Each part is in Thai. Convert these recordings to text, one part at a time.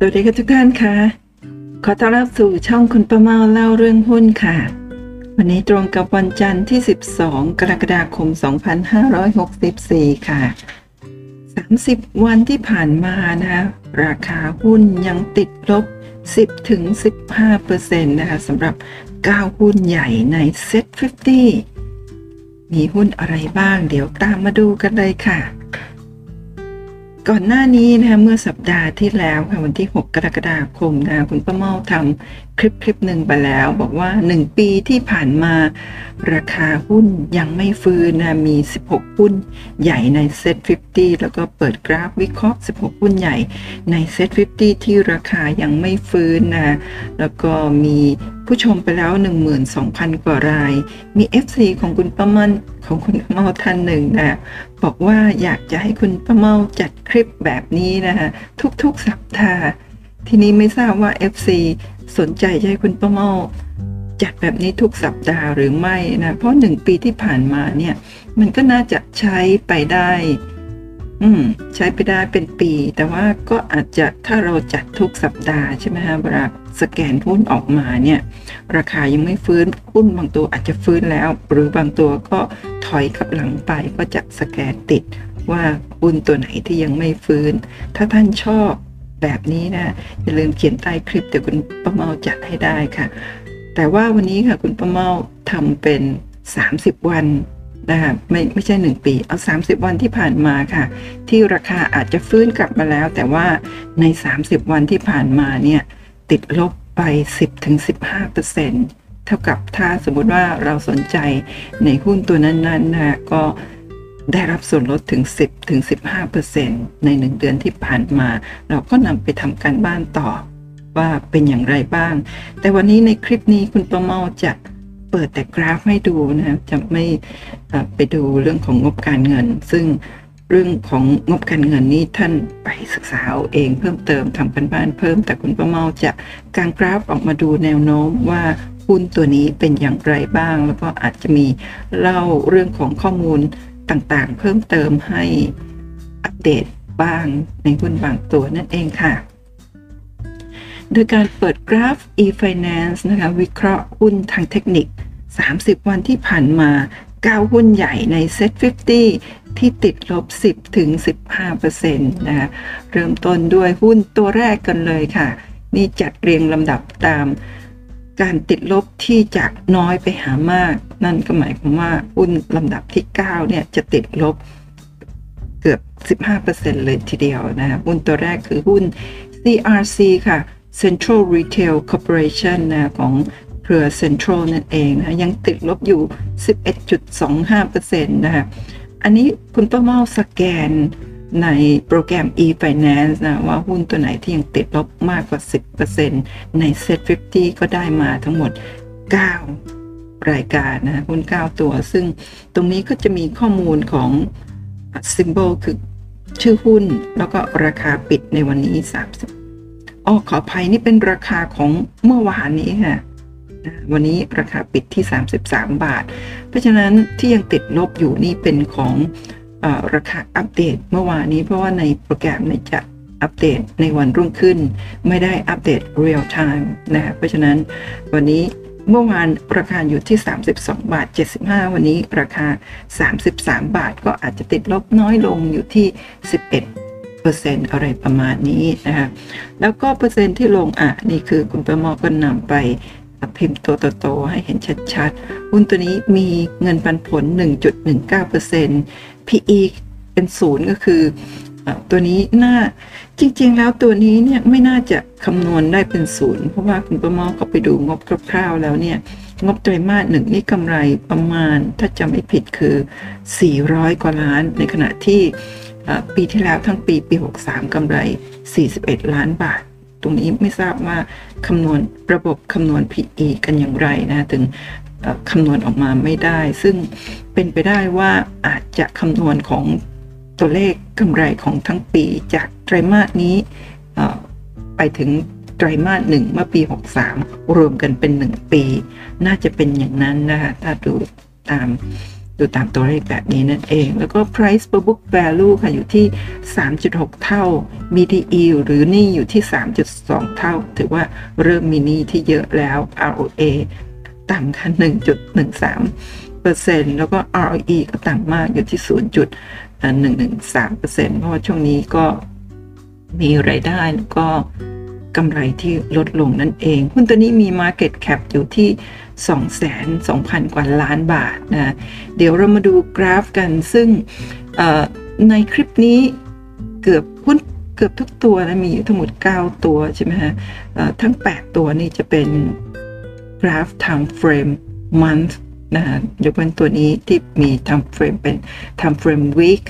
สวัสดีค่ะทุกท่านค่ะ ขอต้อนรับสู่ช่องคุณประเมาเล่าเรื่องหุ้นค่ะ วันนี้ตรงกับวันจันทร์ที่ 12 กรกฎาคม 2564 ค่ะ 30 วันที่ผ่านมานะคะราคาหุ้นยังติดลบ 10ถึง15%นะคะสำหรับ 9 หุ้นใหญ่ใน Set 50 มีหุ้นอะไรบ้างเดี๋ยวตามมาดูกันเลยค่ะ ก่อนหน้านี้นะคะเมื่อสัปดาห์ที่แล้วค่ะวันที่ 6 กรกฎาคมนะคะคุณป้าเมาทำคลิปคลิปหนึ่งไปแล้ว บอกว่า 1 ปีที่ผ่านมาราคาหุ้นยังไม่ฟื้นนะมี 16 หุ้นใหญ่ในเซ็ต50 แล้วก็เปิดกราฟวิเคราะห์ 16 หุ้นใหญ่ในเซ็ต50 ที่ราคายังไม่ฟื้นนะแล้วก็มี ผู้ชมไปแล้ว 12,000 กว่าราย มี FC ของคุณป้ามันของคุณป้าเมาท่านหนึ่งนะบอกว่าอยากจะให้คุณป้าเมาจัดคลิปแบบนี้นะคะทุกๆสัปดาห์ทีนี้ไม่ทราบว่า FC สนใจจะให้คุณป้าเมาจัดแบบนี้ทุกสัปดาห์หรือไม่นะเพราะหนึ่งปีที่ผ่านมาเนี่ย มันก็น่าจะใช้ไปได้ อืม ใช้ไปได้เป็นปี แต่ว่าก็อาจจะถ้าเราจัดทุกสัปดาห์ใช่ไหมฮะเวลา สแกนหุ้นออกมาเนี่ยราคายังไม่ฟื้นหุ้นบางตัวอาจจะฟื้นแล้ว หรือบางตัวก็ถอยกลับหลังไปก็จะสแกนติดว่าหุ้นตัวไหนที่ยังไม่ฟื้น ถ้าท่านชอบแบบนี้นะอย่าลืมเขียนใต้คลิปเดี๋ยวคุณป้าเมาจัดให้ได้ค่ะ แต่ว่าวันนี้ค่ะคุณป้าเมาทำเป็น 30 วันนะคะไม่ไม่ใช่ 1 ปีเอา 30 วันที่ผ่านมาค่ะ ที่ราคาอาจจะฟื้นกลับมาแล้ว แต่ว่าใน 30 วันที่ผ่านมาเนี่ย ติดลบไป 10-15%เท่ากับถ้าสมมุติว่าเราสนใจในหุ้นตัวนั้นๆนะก็ได้รับส่วนลดถึง 10ถึง15%ใน 1 เดือนที่ผ่านมา เราก็นำไปทำการบ้านต่อว่าเป็นอย่างไรบ้าง แต่วันนี้ในคลิปนี้คุณประเมาจะเปิดแต่กราฟให้ดูนะจะไม่ไปดูเรื่องของงบการเงิน ซึ่ง เรื่องของงบการเงินนี้ท่านไปศึกษาเอาเองเพิ่มเติมทำกันบ้านเพิ่ม แต่คุณประเมาจะกางกราฟออกมาดูแนวโน้มว่าหุ้นตัวนี้เป็นอย่างไรบ้าง แล้วก็อาจจะมีเล่าเรื่องของข้อมูลต่างๆ เพิ่มเติมให้อัปเดตบ้างในหุ้นบางตัวนั่นเองค่ะ โดยการเปิดกราฟ e-finance นะคะวิเคราะห์หุ้นทางเทคนิค 30 วันที่ผ่านมา 9 หุ้นใหญ่ใน Set 50 ที่ติดลบ 10ถึง15%นะคะเริ่มต้นด้วยหุ้นตัวแรกกันเลยค่ะ นี่จัดเรียงลำดับตามการติดลบที่จากน้อยไปหามาก นั่นก็หมายความว่าหุ้นลำดับที่ 9 เนี่ยจะติดลบเกือบ 15%เลยทีเดียวนะหุ้นตัวแรกคือหุ้น CRC ค่ะ Central Retail Corporation นะของเครือ Central นั่นเองนะยังติดลบอยู่ 11.25%นะคะ อันนี้คุณป้าเมาสแกนในโปรแกรม e-finance นะว่าหุ้นตัวไหนที่ยังติดลบมากกว่า 10%ใน Set 50 ก็ได้มาทั้งหมด 9 รายการนะหุ้น 9 ตัว ซึ่งตรงนี้ก็จะมีข้อมูลของ symbol คือชื่อหุ้นแล้วก็ราคาปิดในวันนี้ 30อ๋อขออภัยนี่เป็นราคาของเมื่อวานนี้ค่ะ วันนี้ราคาปิดที่ 33 บาท เพราะฉะนั้นที่ยังติดลบอยู่นี่เป็นของราคาอัปเดตเมื่อวานนี้เพราะว่าในโปรแกรมในจะอัปเดตในวันรุ่งขึ้น ไม่ได้อัปเดตเรียลไทม์นะเพราะฉะนั้นวันนี้เมื่อวานราคาอยู่ที่ 32 บาท 75 วันนี้ราคา 33 บาทก็อาจจะติดลบน้อยลงอยู่ที่ 11เปอร์เซ็นต์อะไรประมาณนี้นะคะแล้วก็เปอร์เซ็นต์ที่ลงอะนี่คือคุณประมอก็นำไป พิมพ์ตัวโตๆให้เห็นชัดๆ หุ้นตัวนี้มีเงินปันผล 1.19% PE เป็นศูนย์ก็คือตัวนี้น่าจริง ๆ แล้วตัวนี้เนี่ยไม่น่าจะคำนวณได้เป็นศูนย์เพราะว่าคุณประมอเขาไปดูงบคร่าวๆแล้วเนี่ยงบไตรมาสหนึ่งนี่กำไรประมาณถ้าจำไม่ผิดคือ 400 กว่าล้าน ในขณะที่ปีที่แล้วทั้งปีปี 63กำไร 41 ล้านบาท ตรงนี้ไม่ทราบว่าคำนวณระบบคำนวณ PE กันอย่างไรนะถึงคำนวณออกมาไม่ได้ ซึ่งเป็นไปได้ว่าอาจจะคำนวณของตัวเลขกำไรของทั้งปีจากไตรมาสนี้ไปถึงไตรมาสหนึ่งเมื่อปี 63 รวมกันเป็น 1 ปี น่าจะเป็นอย่างนั้นนะคะถ้าดูตาม ดูตามตัวเลขแบบนี้นั่นเอง แล้วก็ price per book value ค่ะ อยู่ที่ 3.6 เท่า BDE หรือนี่อยู่ที่ 3.2 เท่า ถือว่าเริ่มมีนี่ที่เยอะแล้ว ROA ต่ำค่ะ1.13เปอร์เซ็นต์แล้วก็ ROE ก็ต่ำมากอยู่ที่ 0.113เปอร์เซ็นต์เพราะว่าช่วงนี้ก็มีไรายได้แล้วก็กำไรที่ลดลงนั่นเอง หุ้นตัวนี้มี Market Cap อยู่ที่ 2,200 กว่าล้านบาทนะเดี๋ยวเรามาดูกราฟกันซึ่งในคลิปนี้เกือบหุ้นเกือบทุกตัวนะมีอยู่ทั้งหมด 9 ตัวใช่ไหมฮะทั้ง 8 ตัวนี่จะเป็นกราฟ time frame month นะฮะยกเว้นตัวนี้ที่มี time frame เป็น time frame week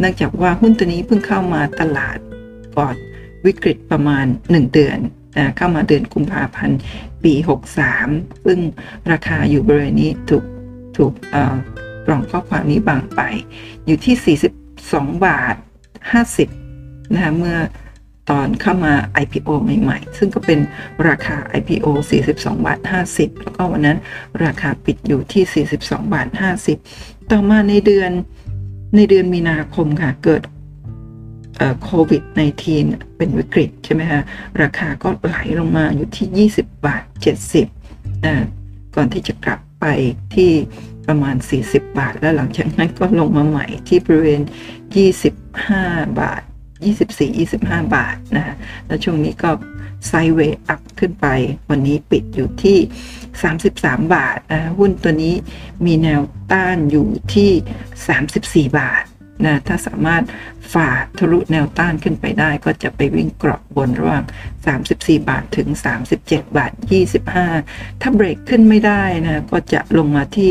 เนื่องจากว่าหุ้นตัวนี้เพิ่งเข้ามาตลาดก่อนวิกฤตประมาณ 1 เดือนนะเข้ามาเดือนกุมภาพันธ์ ปี 63 ซึ่งราคาอยู่บริเวณนี้ถูกถูกกล่องข้อความนี้บางไป อยู่ที่ 42 บาท 50 นะคะเมื่อตอนเข้ามา IPO ใหม่ๆ ซึ่งก็เป็นราคา IPO 42 บาท 50 แล้วก็วันนั้นราคาปิดอยู่ที่ 42 บาท 50 ต่อมาในเดือนในเดือนมีนาคมค่ะ เกิด โควิด -19 เป็นวิกฤตใช่ไหมคะราคาก็ไหลลงมาอยู่ที่ 20 บาท 70นะก่อนที่จะกลับไปที่ประมาณ 40 บาท แล้วหลังจากนั้นก็ลงมาใหม่ที่บริเวณ 25 บาท 24-25 บาทนะแล้วช่วงนี้ก็ไซเวย์อัพขึ้นไป วันนี้ปิดอยู่ที่ 33 บาทนะหุ้นตัวนี้มีแนวต้านอยู่ที่ 34 บาท นะถ้าสามารถฝ่าทะลุแนวต้านขึ้นไปได้ ก็จะไปวิ่งกรอบบนระหว่าง 34 บาทถึง 37 บาท 25 ถ้าเบรกขึ้นไม่ได้นะก็จะลงมาที่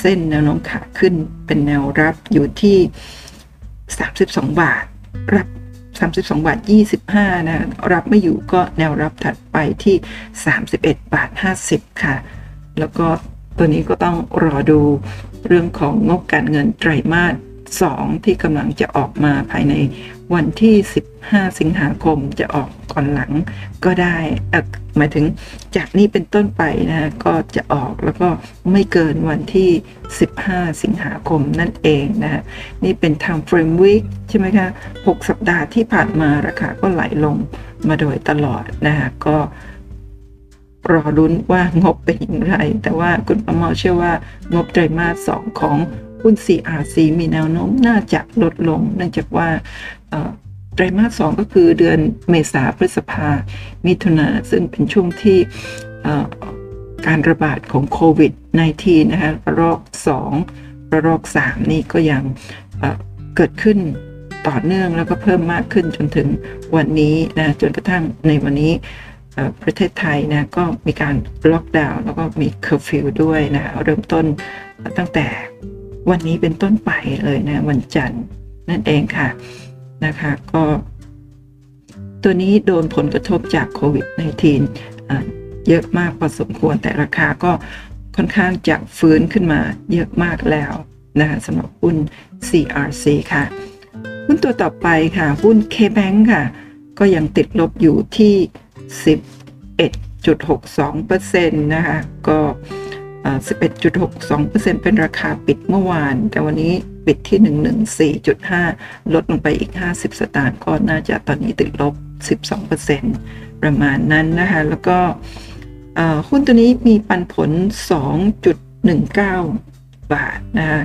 เส้นแนวโน้มขาขึ้นเป็นแนวรับอยู่ที่ 32 บาท รับ 32 บาท 25 นะ รับไม่อยู่ก็แนวรับถัดไปที่ 31 บาท 50 ค่ะ แล้วก็ตัวนี้ก็ต้องรอดูเรื่องของงบการเงินไตรมาส 2 ที่กำลังจะออกมาภายในวันที่ 15 สิงหาคมจะออกก่อนหลังก็ได้หมายถึงจากนี้เป็นต้นไปนะก็จะออกแล้วก็ไม่เกินวันที่ 15 สิงหาคมนั่นเองนะนี่เป็น time frame week ใช่ไหมคะ 6 สัปดาห์ที่ผ่านมาราคาก็ไหลลงมาโดยตลอดนะะก็รอรุ้นว่างบเป็นอย่างไร แต่ว่าคุณประมอเชื่อว่างบไตรมาส2ของ หุ้น CRC มีแนวโน้มน่าจะลดลง เนื่องจากว่าไตรมาสสองก็คือเดือนเมษาพฤษภามิถุนาซึ่งเป็นช่วงที่การระบาดของโควิด -19 นะคะระลอก 2 ระลอก 3 นี่ก็ยังเกิดขึ้นต่อเนื่องแล้วก็เพิ่มมากขึ้นจนถึงวันนี้นะจนกระทั่งในวันนี้ประเทศไทยนะก็มีการล็อกดาวน์แล้วก็มีเคอร์ฟิวด้วยนะเริ่มต้นตั้งแต่ วันนี้เป็นต้นไปเลยนะวันจันทร์นั่นเองค่ะนะคะ ก็ ตัวนี้โดนผลกระทบจากโควิด -19 เยอะมากพอสมควรแต่ราคาก็ค่อนข้างจะฟื้นขึ้นมาเยอะมากแล้วนะคะสำหรับหุ้น CRC ค่ะ หุ้นตัวต่อไปค่ะ หุ้น KBank ค่ะ ก็ยังติดลบอยู่ที่ 11.62%นะคะ ก็ 11.62%เป็นราคาปิดเมื่อวาน แต่วันนี้ปิดที่ 114.5 ลดลงไปอีก 50 สตางค์ก็น่าจะตอนนี้ติดลบ 12%ประมาณนั้นนะคะ แล้วก็หุ้นตัวนี้มีปันผล 2.19 บาทนะคะ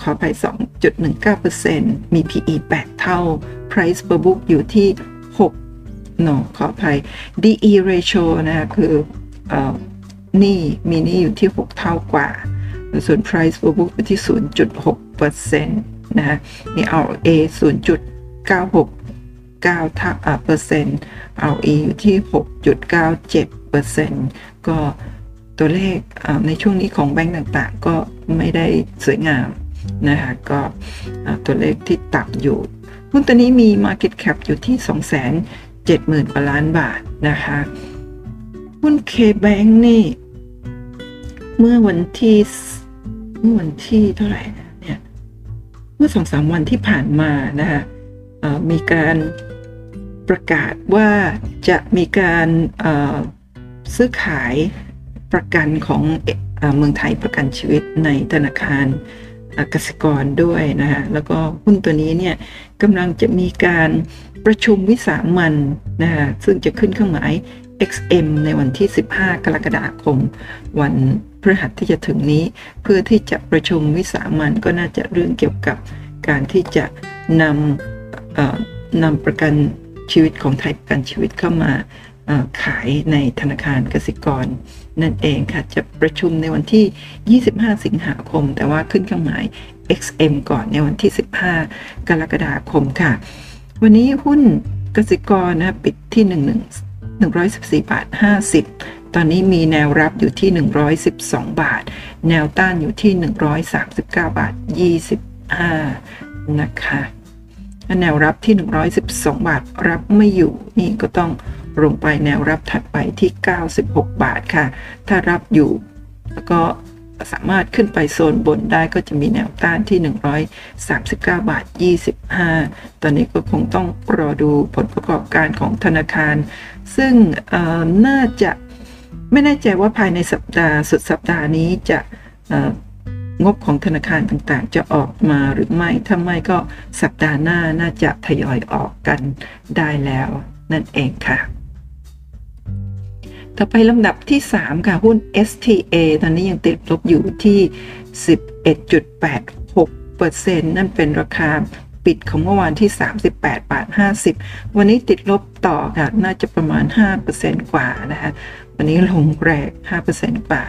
ขอไป2.19%มี PE 8 เท่า Price per book อยู่ที่6โนขออภัย DE ratio นะคะคือ นี่มีนี่อยู่ที่ 6 เท่ากว่า ส่วน price per book อยู่ที่ 0.6%นะฮะมี ROA 0.969เท่าเปอร์เซ็นต์ ROE อยู่ที่ 6.97เปอร์เซ็นต์ก็ตัวเลขในช่วงนี้ของแบงก์ต่างๆ ก็ไม่ได้สวยงามนะคะก็ตัวเลขที่ต่ำอยู่หุ้นตัวนี้มี Market Cap อยู่ที่ 270,000กว่าล้านบาทนะคะหุ้น K-Bank นี่ เมื่อวันที่เมื่อวันที่เท่าไหร่เนี่ยเมื่อสองสามวันที่ผ่านมานะคะมีการประกาศว่าจะมีการซื้อขายประกันของเมืองไทยประกันชีวิตในธนาคารกสิกรด้วยนะคะแล้วก็หุ้นตัวนี้เนี่ยกำลังจะมีการประชุมวิสามันนะคะซึ่งจะขึ้นเครื่องหมาย XM ในวันที่ 15 กรกฎาคมวัน พฤหัสที่จะถึงนี้ เพื่อที่จะประชุมวิสามันก็น่าจะเรื่องเกี่ยวกับการที่จะนำนำประกันชีวิตของไทยประกันชีวิตเข้ามาขายในธนาคารกสิกร นั่นเองค่ะ จะประชุมในวันที่ 25 สิงหาคม แต่ว่าขึ้นเครื่องหมาย XM ก่อนในวันที่ 15 กรกฎาคมค่ะ วันนี้หุ้นกสิกรนะปิดที่ 1 114บาท50 ตอนนี้มีแนวรับอยู่ที่ 112 บาท แนวต้านอยู่ที่ 139 บาท 25 นะคะแนวรับที่ 112 บาท รับไม่อยู่นี่ก็ต้องลงไปแนวรับถัดไปที่ 96 บาทค่ะ ถ้ารับอยู่แล้วก็สามารถขึ้นไปโซนบนได้ก็จะมีแนวต้านที่ 139 บาท 25 ตอนนี้ก็คงต้องรอดูผลประกอบการของธนาคาร ซึ่งน่าจะ ไม่แน่ใจว่าภายในสัปดาห์สุดสัปดาห์นี้จะงบของธนาคารต่างๆ จะออกมาหรือไม่ถ้าไม่ก็สัปดาห์หน้าน่าจะทยอยออกกันได้แล้ว นั่นเองค่ะ ต่อไปลำดับที่ 3 ค่ะหุ้น STA ตอนนี้ยังติดลบอยู่ที่ 11.86%นั่นเป็นราคาปิดของเมื่อวานที่ 38บาท50 วันนี้ติดลบต่อค่ะ น่าจะประมาณ 5%กว่านะคะ วันนี้ลงแรง5%กว่า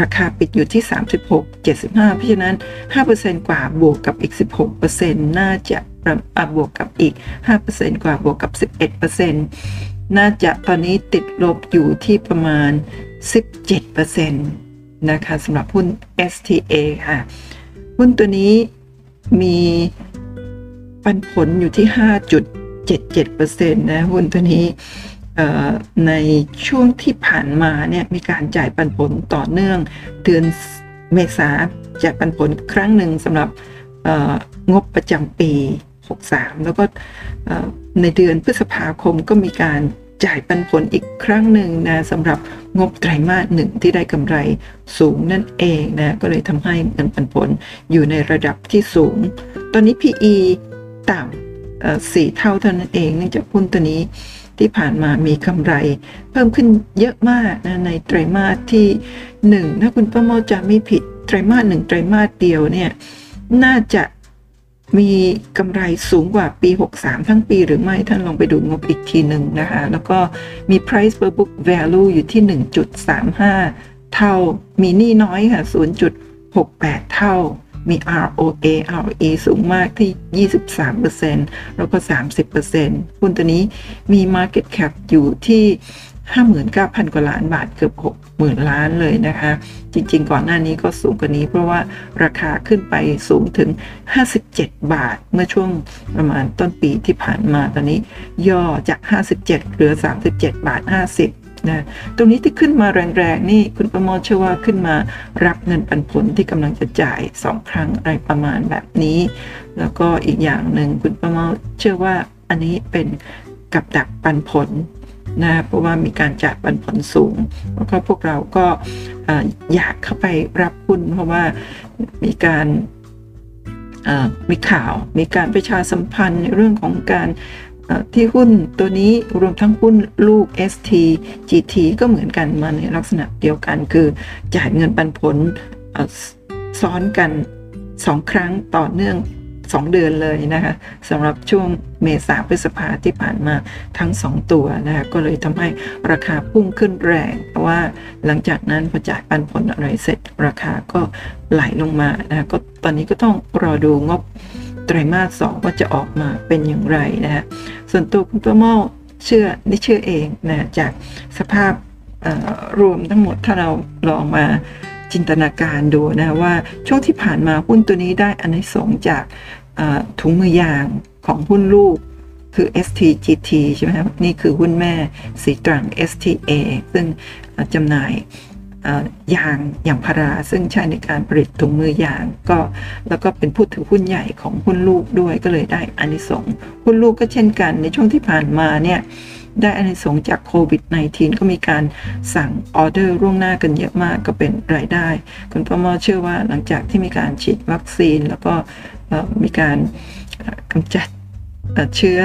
ราคาปิดอยู่ที่ 36 75 เพราะฉะนั้น 5%กว่าบวกกับอีก 16%น่าจะบวกกับอีก 5%กว่าบวกกับ 11%น่าจะตอนนี้ติดลบอยู่ที่ประมาณ 17%นะคะสำหรับหุ้น STA ค่ะ หุ้นตัวนี้มีปันผลอยู่ที่ 5.77%นะหุ้นตัวนี้ ในช่วงที่ผ่านมาเนี่ยมีการจ่ายปันผลต่อเนื่อง เดือนเมษาจ่ายปันผลครั้งหนึ่งสำหรับงบประจำปี 63 แล้วก็ในเดือนพฤษภาคมก็มีการจ่ายปันผลอีกครั้งหนึ่งนะสำหรับงบไตรมาสหนึ่งที่ได้กำไรสูงนั่นเองนะก็เลยทำให้เงินปันผลอยู่ในระดับที่สูง ตอนนี้ PE ต่ำสี่เท่าเท่านั้นเองเนื่องจากหุ้นตัวนี้ ที่ผ่านมามีกำไร เพิ่มขึ้นเยอะมากนะในไตรมาสที่ 1 ถ้าคุณป้าโมจะไม่ผิดไตรมาสหนึ่งไตรมาสเดียวเนี่ยน่าจะมีกำไรสูงกว่าปี 63 ทั้งปีหรือไม่ท่านลองไปดูงบอีกทีหนึ่งนะคะ แล้วก็มี price per book value อยู่ที่ 1.35 เท่ามีหนี้น้อยค่ะ 0.68 เท่า มี ROA ROE สูงมากที่ 23%แล้วก็ 30%หุ้นตัวนี้มี Market Cap อยู่ที่59,000 กว่าล้านบาทเกือบ 60,000 ล้านเลยนะคะ จริงๆ ก่อนหน้านี้ก็สูงกว่านี้เพราะว่าราคาขึ้นไปสูงถึง 57 บาท เมื่อช่วงประมาณต้นปีที่ผ่านมาตอนนี้ ย่อจาก 57 เหลือ 37 บาท 50 นะตรงนี้ที่ขึ้นมาแรงๆนี่คุณประโมทเชื่อว่าขึ้นมารับเงินปันผลที่กำลังจะจ่ายสองครั้งอะไรประมาณแบบนี้ แล้วก็อีกอย่างหนึ่งคุณประโมทเชื่อว่าอันนี้เป็นกับดักปันผลนะเพราะว่ามีการจ่ายปันผลสูง แล้วก็พวกเราก็อยากเข้าไปรับหุ้นเพราะว่ามีการมีข่าวมีการประชาสัมพันธ์ในเรื่องของการ ที่หุ้นตัวนี้รวมทั้งหุ้นลูก ST GT ก็เหมือนกันมาในลักษณะเดียวกันคือจ่ายเงินปันผลซ้อนกัน 2 ครั้งต่อเนื่อง 2 เดือนเลยนะคะสำหรับช่วงเมษาพฤษภาที่ผ่านมาทั้ง 2 ตัวนะคะก็เลยทำให้ราคาพุ่งขึ้นแรงเพราะว่าหลังจากนั้นพอจ่ายปันผลอะไรเสร็จราคาก็ไหลลงมานะก็ตอนนี้ก็ต้องรอดูงบ ไตรมาสสองว่าจะออกมาเป็นอย่างไรนะฮะส่วนตัวคุณประโมเชื่อนี่เชื่อเองนะจากสภาพรวมทั้งหมดถ้าเราลองมาจินตนาการดูนะว่าช่วงที่ผ่านมาหุ้นตัวนี้ได้อันนี้สงจากถุงมือยางของหุ้นลูกคือ STGT ใช่ไหมครับนี่คือหุ้นแม่สีตรัง STA ซึ่งจำหน่าย ยางอย่างพาราซึ่งใช้ในการผลิตถุงมือยางก็แล้วก็เป็นผู้ถือหุ้นใหญ่ของหุ้นลูกด้วยก็เลยได้อานิสงส์หุ้นลูกก็เช่นกันในช่วงที่ผ่านมาเนี่ยได้อานิสงส์จากโควิด -19 ก็มีการสั่งออเดอร์ล่วงหน้ากันเยอะมากก็เป็นรายได้ คุณประมอเชื่อว่าหลังจากที่มีการฉีดวัคซีน แล้วก็มีการกำจัดเชื้อ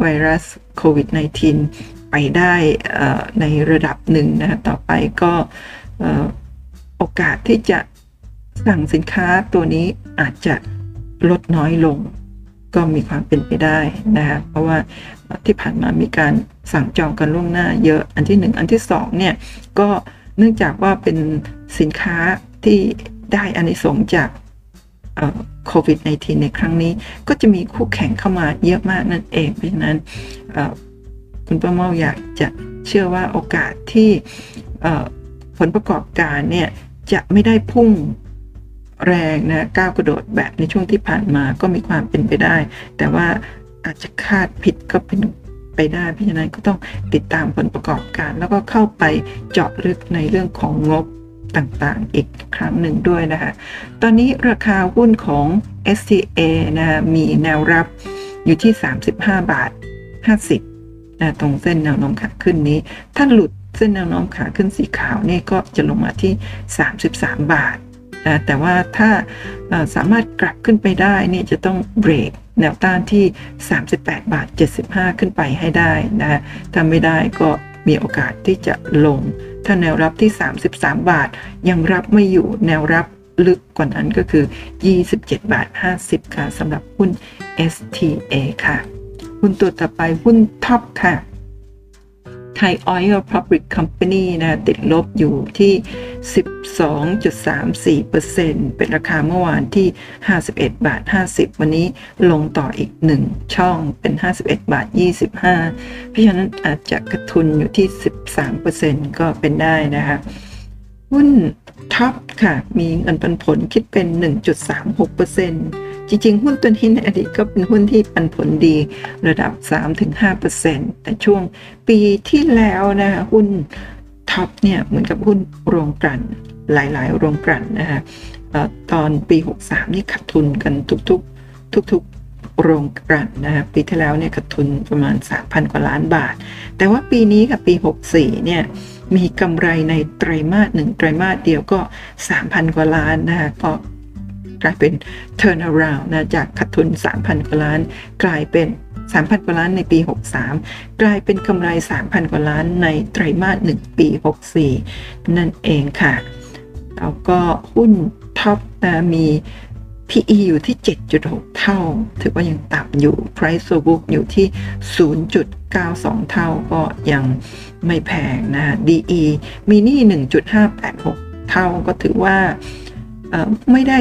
ไวรัสโควิด -19 ไปได้ในระดับหนึ่งนะต่อไปก็ โอกาสที่จะสั่งสินค้าตัวนี้อาจจะลดน้อยลง ก็มีความเป็นไปได้นะคะเพราะว่าที่ผ่านมามีการสั่งจองกันล่วงหน้าเยอะอันที่1อันที่2เนี่ยก็เนื่องจากว่าเป็นสินค้าที่ได้อานิสงจากโควิด -19 ในครั้งนี้ ก็จะมีคู่แข่งเข้ามาเยอะมากนั่นเอง เพราะฉะนั้นคุณป้าเมาอยากจะเชื่อว่าโอกาสที่ ผลประกอบการเนี่ยจะไม่ได้พุ่งแรงนะก้าวกระโดดแบบในช่วงที่ผ่านมาก็มีความเป็นไปได้ แต่ว่าอาจจะคาดผิดก็เป็นไปได้เพราะฉะนั้นก็ต้องติดตามผลประกอบการ แล้วก็เข้าไปเจาะลึกในเรื่องของงบต่างๆ อีกครั้งหนึ่งด้วยนะคะ ตอนนี้ราคาหุ้นของ STA นะมีแนวรับอยู่ที่ 35 บาท 50นะตรงเส้นแนวโน้มขาขึ้นนี้ ถ้าหลุด เส้นแนวโน้มขาขึ้นสีขาวนี่ก็จะลงมาที่ 33 บาทนะแต่ว่าถ้าสามารถกลับขึ้นไปได้นี่จะต้องเบรกแนวต้านที่ 38 บาท 75 ขึ้นไปให้ได้นะถ้าไม่ได้ก็มีโอกาสที่จะลง ถ้าแนวรับที่ 33 บาท ยังรับไม่อยู่แนวรับลึกกว่านั้นก็คือ 27 บาท 50 ค่ะสำหรับหุ้น STA ค่ะ หุ้นตัวต่อไปหุ้นท็อปค่ะ ไทยออยล์พับลิกคอมพานีนะติดลบอยู่ที่ 12.34%เป็นราคาเมื่อวานที่ 51 บาท 50 วันนี้ลงต่ออีก 1 ช่องเป็น 51 บาท 25 เพราะฉะนั้นอาจจะกระทุนอยู่ที่ 13%ก็เป็นได้นะคะหุ้นท็อปค่ะ มีเงินปันผลคิดเป็น 1.36% จริงๆ หุ้นตัวนี้ในอดีตก็เป็นหุ้นที่ปันผลดีระดับ 3-5%แต่ช่วงปีที่แล้วนะคะหุ้นท็อปเนี่ยเหมือนกับหุ้นโรงกลั่นหลายๆ โรงกลั่นนะคะตอนปี 63 นี่ขาดทุนกันทุกๆ ทุกๆ โรงกลั่นนะคะปีที่แล้วเนี่ยขาดทุนประมาณ 3,000 กว่าล้านบาท แต่ว่าปีนี้กับปี 64 เนี่ยมีกำไรในไตรมาสหนึ่งไตรมาสเดียวก็ 3,000 กว่าล้านนะคะก็ กลายเป็น turn around นะจากขาดทุน 3,000 กว่าล้าน กลายเป็น 3,000 กว่าล้านในปี 63 กลายเป็นกำไร 3,000 กว่าล้านในไตรมาส 1 ปี 64 นั่นเองค่ะ แล้วก็หุ้นท็อปนะมี PE อยู่ที่ 7.6 เท่า ถือว่ายังต่ำอยู่ Price to book อยู่ที่ 0.92 เท่าก็ยังไม่แพงนะ DE มีนี่ 1.586 เท่าก็ถือว่าไม่ได้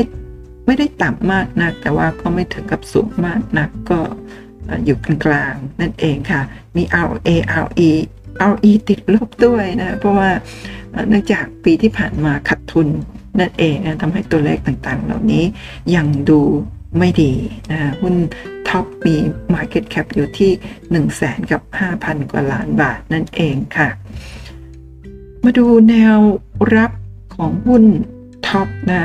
ไม่ได้ต่ำมากนะแต่ว่าก็ไม่ถึงกับสูงมากนะก็อยู่กลางๆนั่นเองค่ะ มี RA RE RE ติดลบด้วยนะเพราะว่าเนื่องจากปีที่ผ่านมาขัดทุนนั่นเองนะทำให้ตัวเลขต่างๆ เหล่านี้ยังดูไม่ดีนะหุ้นท็อปมี Market Cap อยู่ที่ 1 0 0 0 0แสนกับ 5,000 กว่าล้านบาทนั่นเองค่ะ มาดูแนวรับของหุ้นท็อปนะ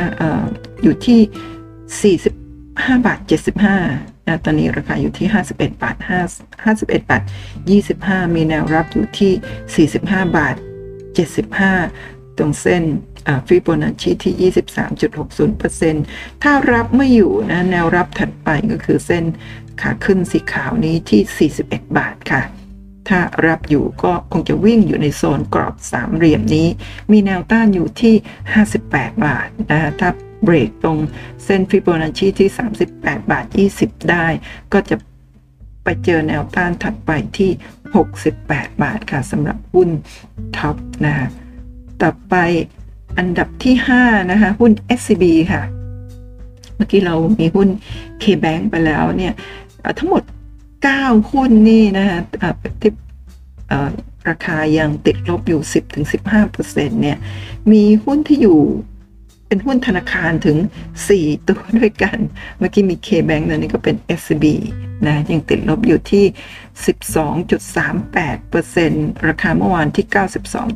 อยู่ที่ 45 บาท 75นะตอนนี้ราคาอยู่ที่ 51 บาท5 51 บาท 25 มีแนวรับอยู่ที่ 45 บาท 75 ตรงเส้นฟิโบนัชชีที่ 23.60%ถ้ารับไม่อยู่นะแนวรับถัดไปก็คือเส้นขาขึ้นสีขาวนี้ที่ 41 บาทค่ะ ถ้ารับอยู่ก็คงจะวิ่งอยู่ในโซนกรอบสามเหลี่ยมนี้ มีแนวต้านอยู่ที่ 58 บาทนะถ้า เบรกตรงเส้นฟิโบนัชชีที่ 38 บาท 20 ได้ ก็จะไปเจอแนวต้านถัดไปที่ 68 บาทค่ะสำหรับหุ้น TOP นะต่อไปอันดับที่ 5 นะคะ หุ้น SCB ค่ะ เมื่อกี้เรามีหุ้น KBank ไปแล้วเนี่ยทั้งหมด 9 หุ้นนี่นะคะที่ราคายังติดลบอยู่ 10-15%เนี่ย มีหุ้นที่อยู่ เป็นหุ้นธนาคารถึง 4 ตัวด้วยกัน เมื่อกี้มี K-Bank นะนี่ก็เป็น SCB นะยังติดลบอยู่ที่ 12.38%ราคาเมื่อวานที่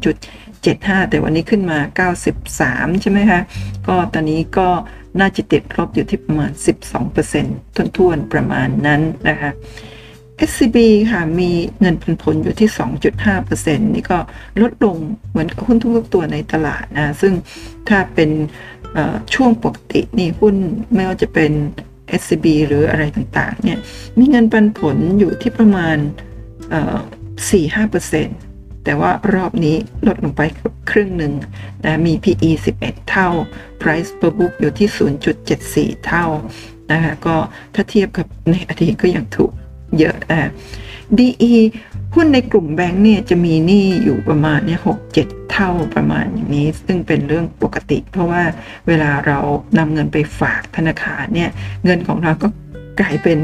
92.75 แต่วันนี้ขึ้นมา 93 ใช่ไหมคะ ก็ตอนนี้ก็น่าจะติดลบอยู่ที่ประมาณ 12%ทวนๆ ประมาณนั้นนะคะ SCB ค่ะ มีเงินปันผลอยู่ที่ 2.5%นี่ก็ลดลงเหมือนกับหุ้นทุกๆตัวในตลาดนะ ซึ่งถ้าเป็นช่วงปกตินี่หุ้นไม่ว่าจะเป็น SCB หรืออะไรต่างๆเนี่ยมีเงินปันผลอยู่ที่ประมาณ 4-5%แต่ว่ารอบนี้ลดลงไปครึ่งหนึ่งนะมี PE 11 เท่า Price per book อยู่ที่ 0.74 เท่านะคะก็ถ้าเทียบกับในอดีตก็ยังถูก เยอะอะ DE หุ้นในกลุ่มแบงก์เนี่ยจะมีหนี้อยู่ประมาณเนี่ยหกเจ็ดเท่าประมาณอย่างนี้ ซึ่งเป็นเรื่องปกติ เพราะว่าเวลาเรานำเงินไปฝากธนาคารเนี่ยเงินของเราก็กลายเป็น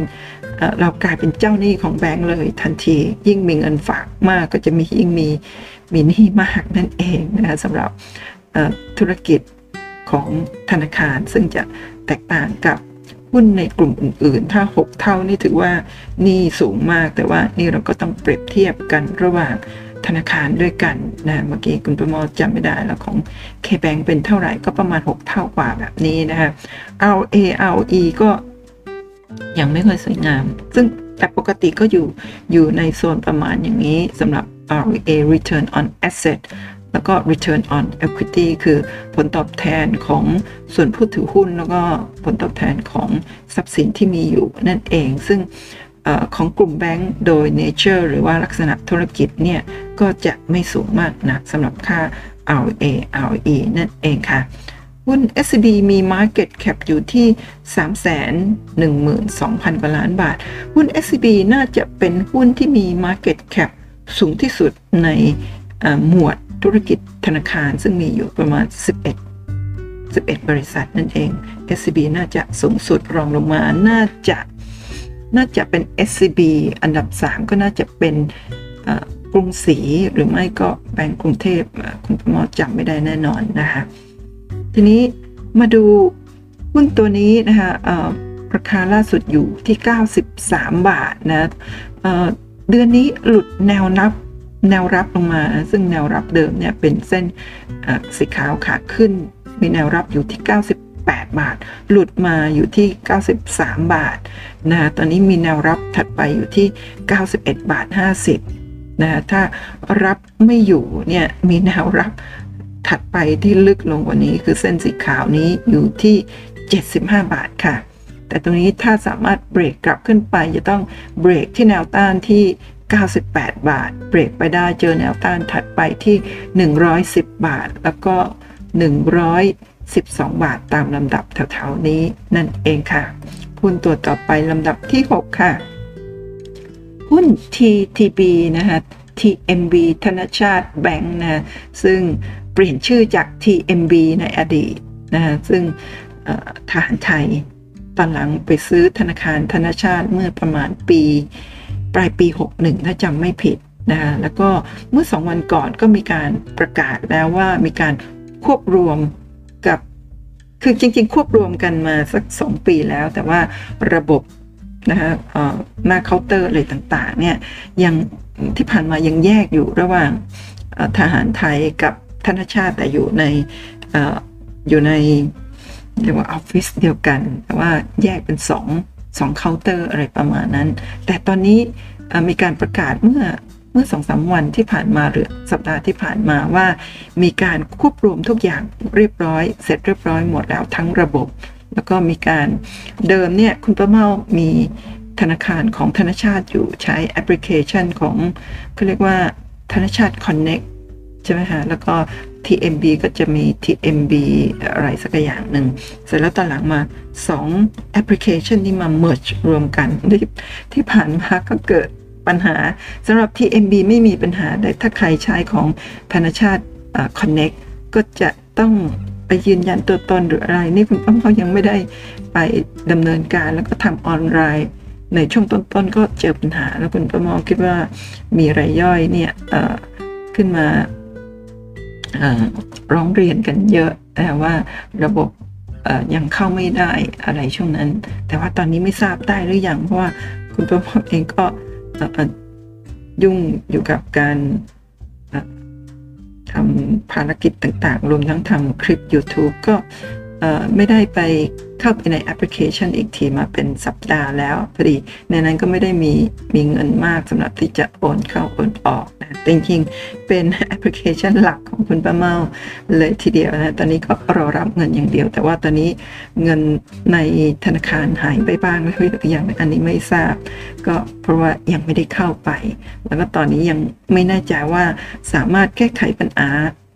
เรากลายเป็นเจ้าหนี้ของแบงก์เลยทันที ยิ่งมีเงินฝากมากก็จะมียิ่งมีมีหนี้มากนั่นเองนะสำหรับธุรกิจของธนาคารซึ่งจะแตกต่างกับ หุ้นในกลุ่มอื่นๆ ถ้า 6 เท่านี่ถือว่านี่สูงมาก แต่ว่านี่เราก็ต้องเปรียบเทียบกันระหว่างธนาคารด้วยกันนะเมื่อกี้คุณประมอจำไม่ได้แล้วของ K-Bank เป็นเท่าไหร่ก็ประมาณ 6 เท่ากว่าแบบนี้นะฮะ RA ROE ก็ยังไม่ค่อยสวยงาม ซึ่งแต่ปกติก็อยู่อยู่ในโซนประมาณอย่างนี้สำหรับ ROA Return on Asset แล้วก็ return on equity คือผลตอบแทนของส่วนผู้ถือหุ้น แล้วก็ผลตอบแทนของทรัพย์สินที่มีอยู่นั่นเอง ซึ่งอของกลุ่มแบงก์โดย nature หรือว่าลักษณะธุรกิจเนี่ย ก็จะไม่สูงมากนะสำหรับค่า RA RE นั่นเองค่ะหุ้น SCB มี Market Cap อยู่ที่ 312,000 กว่าล้านบาท หุ้น SCB น่าจะเป็นหุ้นที่มี Market Cap สูงที่สุดในหมวด ธุรกิจธนาคารซึ่งมีอยู่ประมาณ 11 11 บริษัทนั่นเอง SCB น่าจะสูงสุดรองลงมา น่าจะ น่าจะเป็น SCB อันดับ 3 ก็น่าจะเป็นกรุงศรีหรือไม่ก็แบงก์กรุงเทพคุณประมอจำไม่ได้แน่นอนนะคะทีนี้มาดูหุ้นตัวนี้นะคะราคาล่าสุดอยู่ที่ 93 บาทนะเดือนนี้หลุดแนวนับ แนวรับลงมา ซึ่งแนวรับเดิมเนี่ยเป็นเส้นสีขาวขาขึ้น มีแนวรับอยู่ที่ 98 บาท หลุดมาอยู่ที่ 93 บาทนะตอนนี้มีแนวรับถัดไปอยู่ที่ 91 บาท 50นะถ้ารับไม่อยู่เนี่ยมีแนวรับถัดไปที่ลึกลงกว่านี้คือเส้นสีขาวนี้อยู่ที่ 75 บาทค่ะ แต่ตรงนี้ถ้าสามารถเบรกกลับขึ้นไปจะต้องเบรกที่แนวต้านที่ 98 บาท เบรกไปได้เจอแนวต้านถัดไปที่ 110 บาท แล้วก็ 112 บาทตามลำดับแถวๆนี้นั่นเองค่ะ หุ้นตัวต่อไปลำดับที่ 6 ค่ะ หุ้น TTB นะคะ TMB ธนชาติแบงค์นะซึ่งเปลี่ยนชื่อจาก TMB ในอดีตนะซึ่งทหารไทยตอนหลังไปซื้อธนาคารธนชาติเมื่อประมาณปี ปลายปี 61 ถ้าจำไม่ผิดนะคะแล้วก็เมื่อสองวันก่อนก็มีการประกาศแล้วว่ามีการควบรวมกับคือจริง ๆ ควบรวมกันมาสักสองปีแล้ว แต่ว่าระบบนะคะหน้าเคาน์เตอร์อะไรต่างๆเนี่ยยังที่ผ่านมายังแยกอยู่ระหว่างทหารไทยกับธนชาตแต่อยู่ในออยู่ในเรียกว่าออฟฟิศเดียวกัน แต่ว่าแยกเป็นสอง สองเคาน์เตอร์อะไรประมาณนั้น แต่ตอนนี้มีการประกาศเมื่อเมื่อสองสามวันที่ผ่านมาหรือสัปดาห์ที่ผ่านมาว่า มีการควบรวมทุกอย่างเรียบร้อย เสร็จเรียบร้อยหมดแล้วทั้งระบบ แล้วก็มีการเดิมเนี่ยคุณประเมามีธนาคารของธนาชาติอยู่ใช้แอปพลิเคชันของเขาเรียกว่าธนาชาติ Connect ใช่ไหมฮะแล้วก็ TMB ก็จะมี TMB อะไรสักอย่างหนึ่ง เสร็จแล้วตอนหลังมา 2 แอปพลิเคชันนี้มา merge รวมกัน ที่ที่ผ่านมาก็เกิดปัญหาสำหรับ TMB ไม่มีปัญหาแต่ถ้าใครใช้ของธนชาติ Connect ก็จะต้องไปยืนยันตัวตนหรืออะไร นี่คุณป้อมเขายังไม่ได้ไปดำเนินการแล้วก็ทำออนไลน์ ในช่วงต้นๆก็เจอปัญหา แล้วคุณประมองคิดว่ามีรายย่อยเนี่ยขึ้นมา ร้องเรียนกันเยอะแต่ว่าระบบยังเข้าไม่ได้อะไรช่วงนั้น แต่ว่าตอนนี้ไม่ทราบได้หรือยังเพราะว่าคุณประมเองก็ยุ่งอยู่กับการทำภารกิจต่างๆ รวมทั้งทำคลิป YouTube ก็ ไม่ได้ไปเข้าไปในแอปพลิเคชันอีกทีมาเป็นสัปดาห์แล้วพอดีในนั้นก็ไม่ได้มีมีเงินมากสำหรับที่จะโอนเข้าโอนออกนะจริงๆเป็นแอปพลิเคชันหลักของคุณป้าเมาเลยทีเดียวนะตอนนี้ก็รอรับเงินอย่างเดียว แต่ว่าตอนนี้เงินในธนาคารหายไปบ้างหรือยังอันนี้ไม่ทราบ ก็เพราะว่ายังไม่ได้เข้าไป แล้วก็ตอนนี้ยังไม่แน่ใจว่าสามารถแก้ไขปัญหา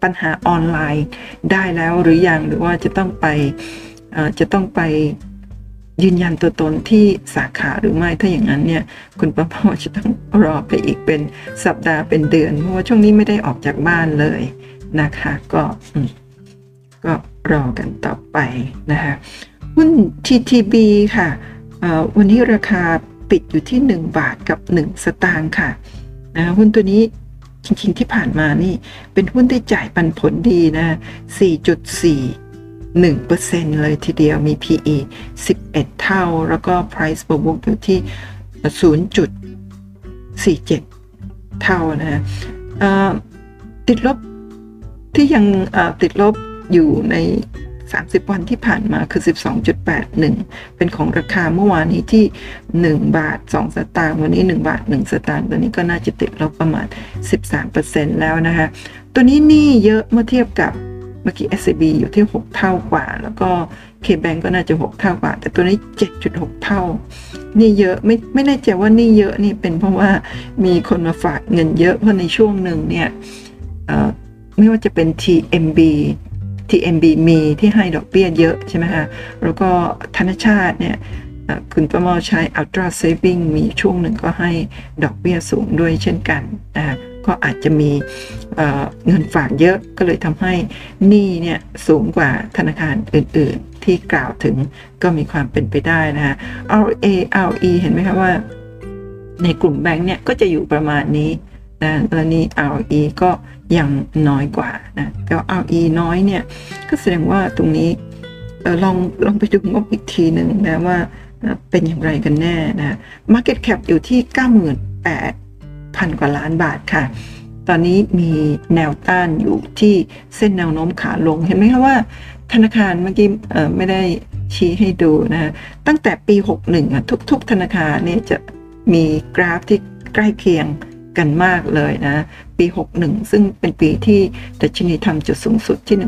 ปัญหาออนไลน์ได้แล้วหรือยังหรือว่าจะต้องไปจะต้องไปยืนยันตัวตนที่สาขาหรือไม่ถ้าอย่างนั้นเนี่ยคุณป้าพ่อจะต้องรอไปอีกเป็นสัปดาห์เป็นเดือนเพราะว่าช่วงนี้ไม่ได้ออกจากบ้านเลยนะคะก็ก็รอกันต่อไปนะคะหุ้น TTB ค่ะวันนี้ราคาปิดอยู่ที่ 1 บาทกับ 1 สตางค์ค่ะนะหุ้นตัวนี้ จริงๆที่ผ่านมานี่เป็นหุ้นที่จ่ายปันผลดีนะ 4.4 1%เลยทีเดียวมี PE 11 เท่า แล้วก็ Price per book อยู่ที่ 0.47 เท่านะติดลบที่ยังติดลบอยู่ใน 30 วันที่ผ่านมาคือ 12.81 เป็นของราคาเมื่อวานนี้ที่ 1 บาท 2 สตางค์วันนี้ 1 บาท 1 สตางค์ตัวนี้ก็น่าจะติดลบประมาณ 13%แล้วนะคะ ตัวนี้นี่เยอะเมื่อเทียบกับเมื่อกี้ SCB อยู่ที่ 6 เท่ากว่า แล้วก็ KBank ก็น่าจะ 6 เท่ากว่า แต่ตัวนี้ 7.6 เท่า นี่เยอะไม่ไม่แน่ใจว่านี่เยอะนี่เป็นเพราะว่ามีคนมาฝากเงินเยอะเพราะในช่วงหนึ่งเนี่ยไม่ว่าจะเป็น TMB TMB มีที่ให้ดอกเบี้ยเยอะใช่ไหมคะแล้วก็ธนชาติเนี่ยคุณประมอใช้ Ultra Saving มีช่วงหนึ่งก็ให้ดอกเบี้ยสูงด้วยเช่นกันนะก็อาจจะมีเงินฝากเยอะก็เลยทำให้หนี้เนี่ยสูงกว่าธนาคารอื่นๆ ที่กล่าวถึงก็มีความเป็นไปได้นะฮะ RA RE เห็นไหมคะว่า ในกลุ่มแบงค์เนี่ยก็จะอยู่ประมาณนี้นะแล้วนี่ RE ก็ ยังน้อยกว่านะแต่ RE น้อยเนี่ย ก็แสดงว่าตรงนี้ลองลองไปดูงบอีกทีหนึ่งนะว่าเป็นอย่างไรกันแน่นะ Market Cap อยู่ที่ 98,000 กว่าล้านบาทค่ะ ตอนนี้มีแนวต้านอยู่ที่เส้นแนวโน้มขาลง เห็นไหมคะว่าธนาคารเมื่อกี้ไม่ได้ชี้ให้ดูนะตั้งแต่ปี 61อะทุก ๆ ธนาคารเนี่ยจะมีกราฟที่ใกล้เคียงกันมากเลยนะ 61 ซึ่งเป็นปีที่ดัชนีทำจุดสูงสุดที่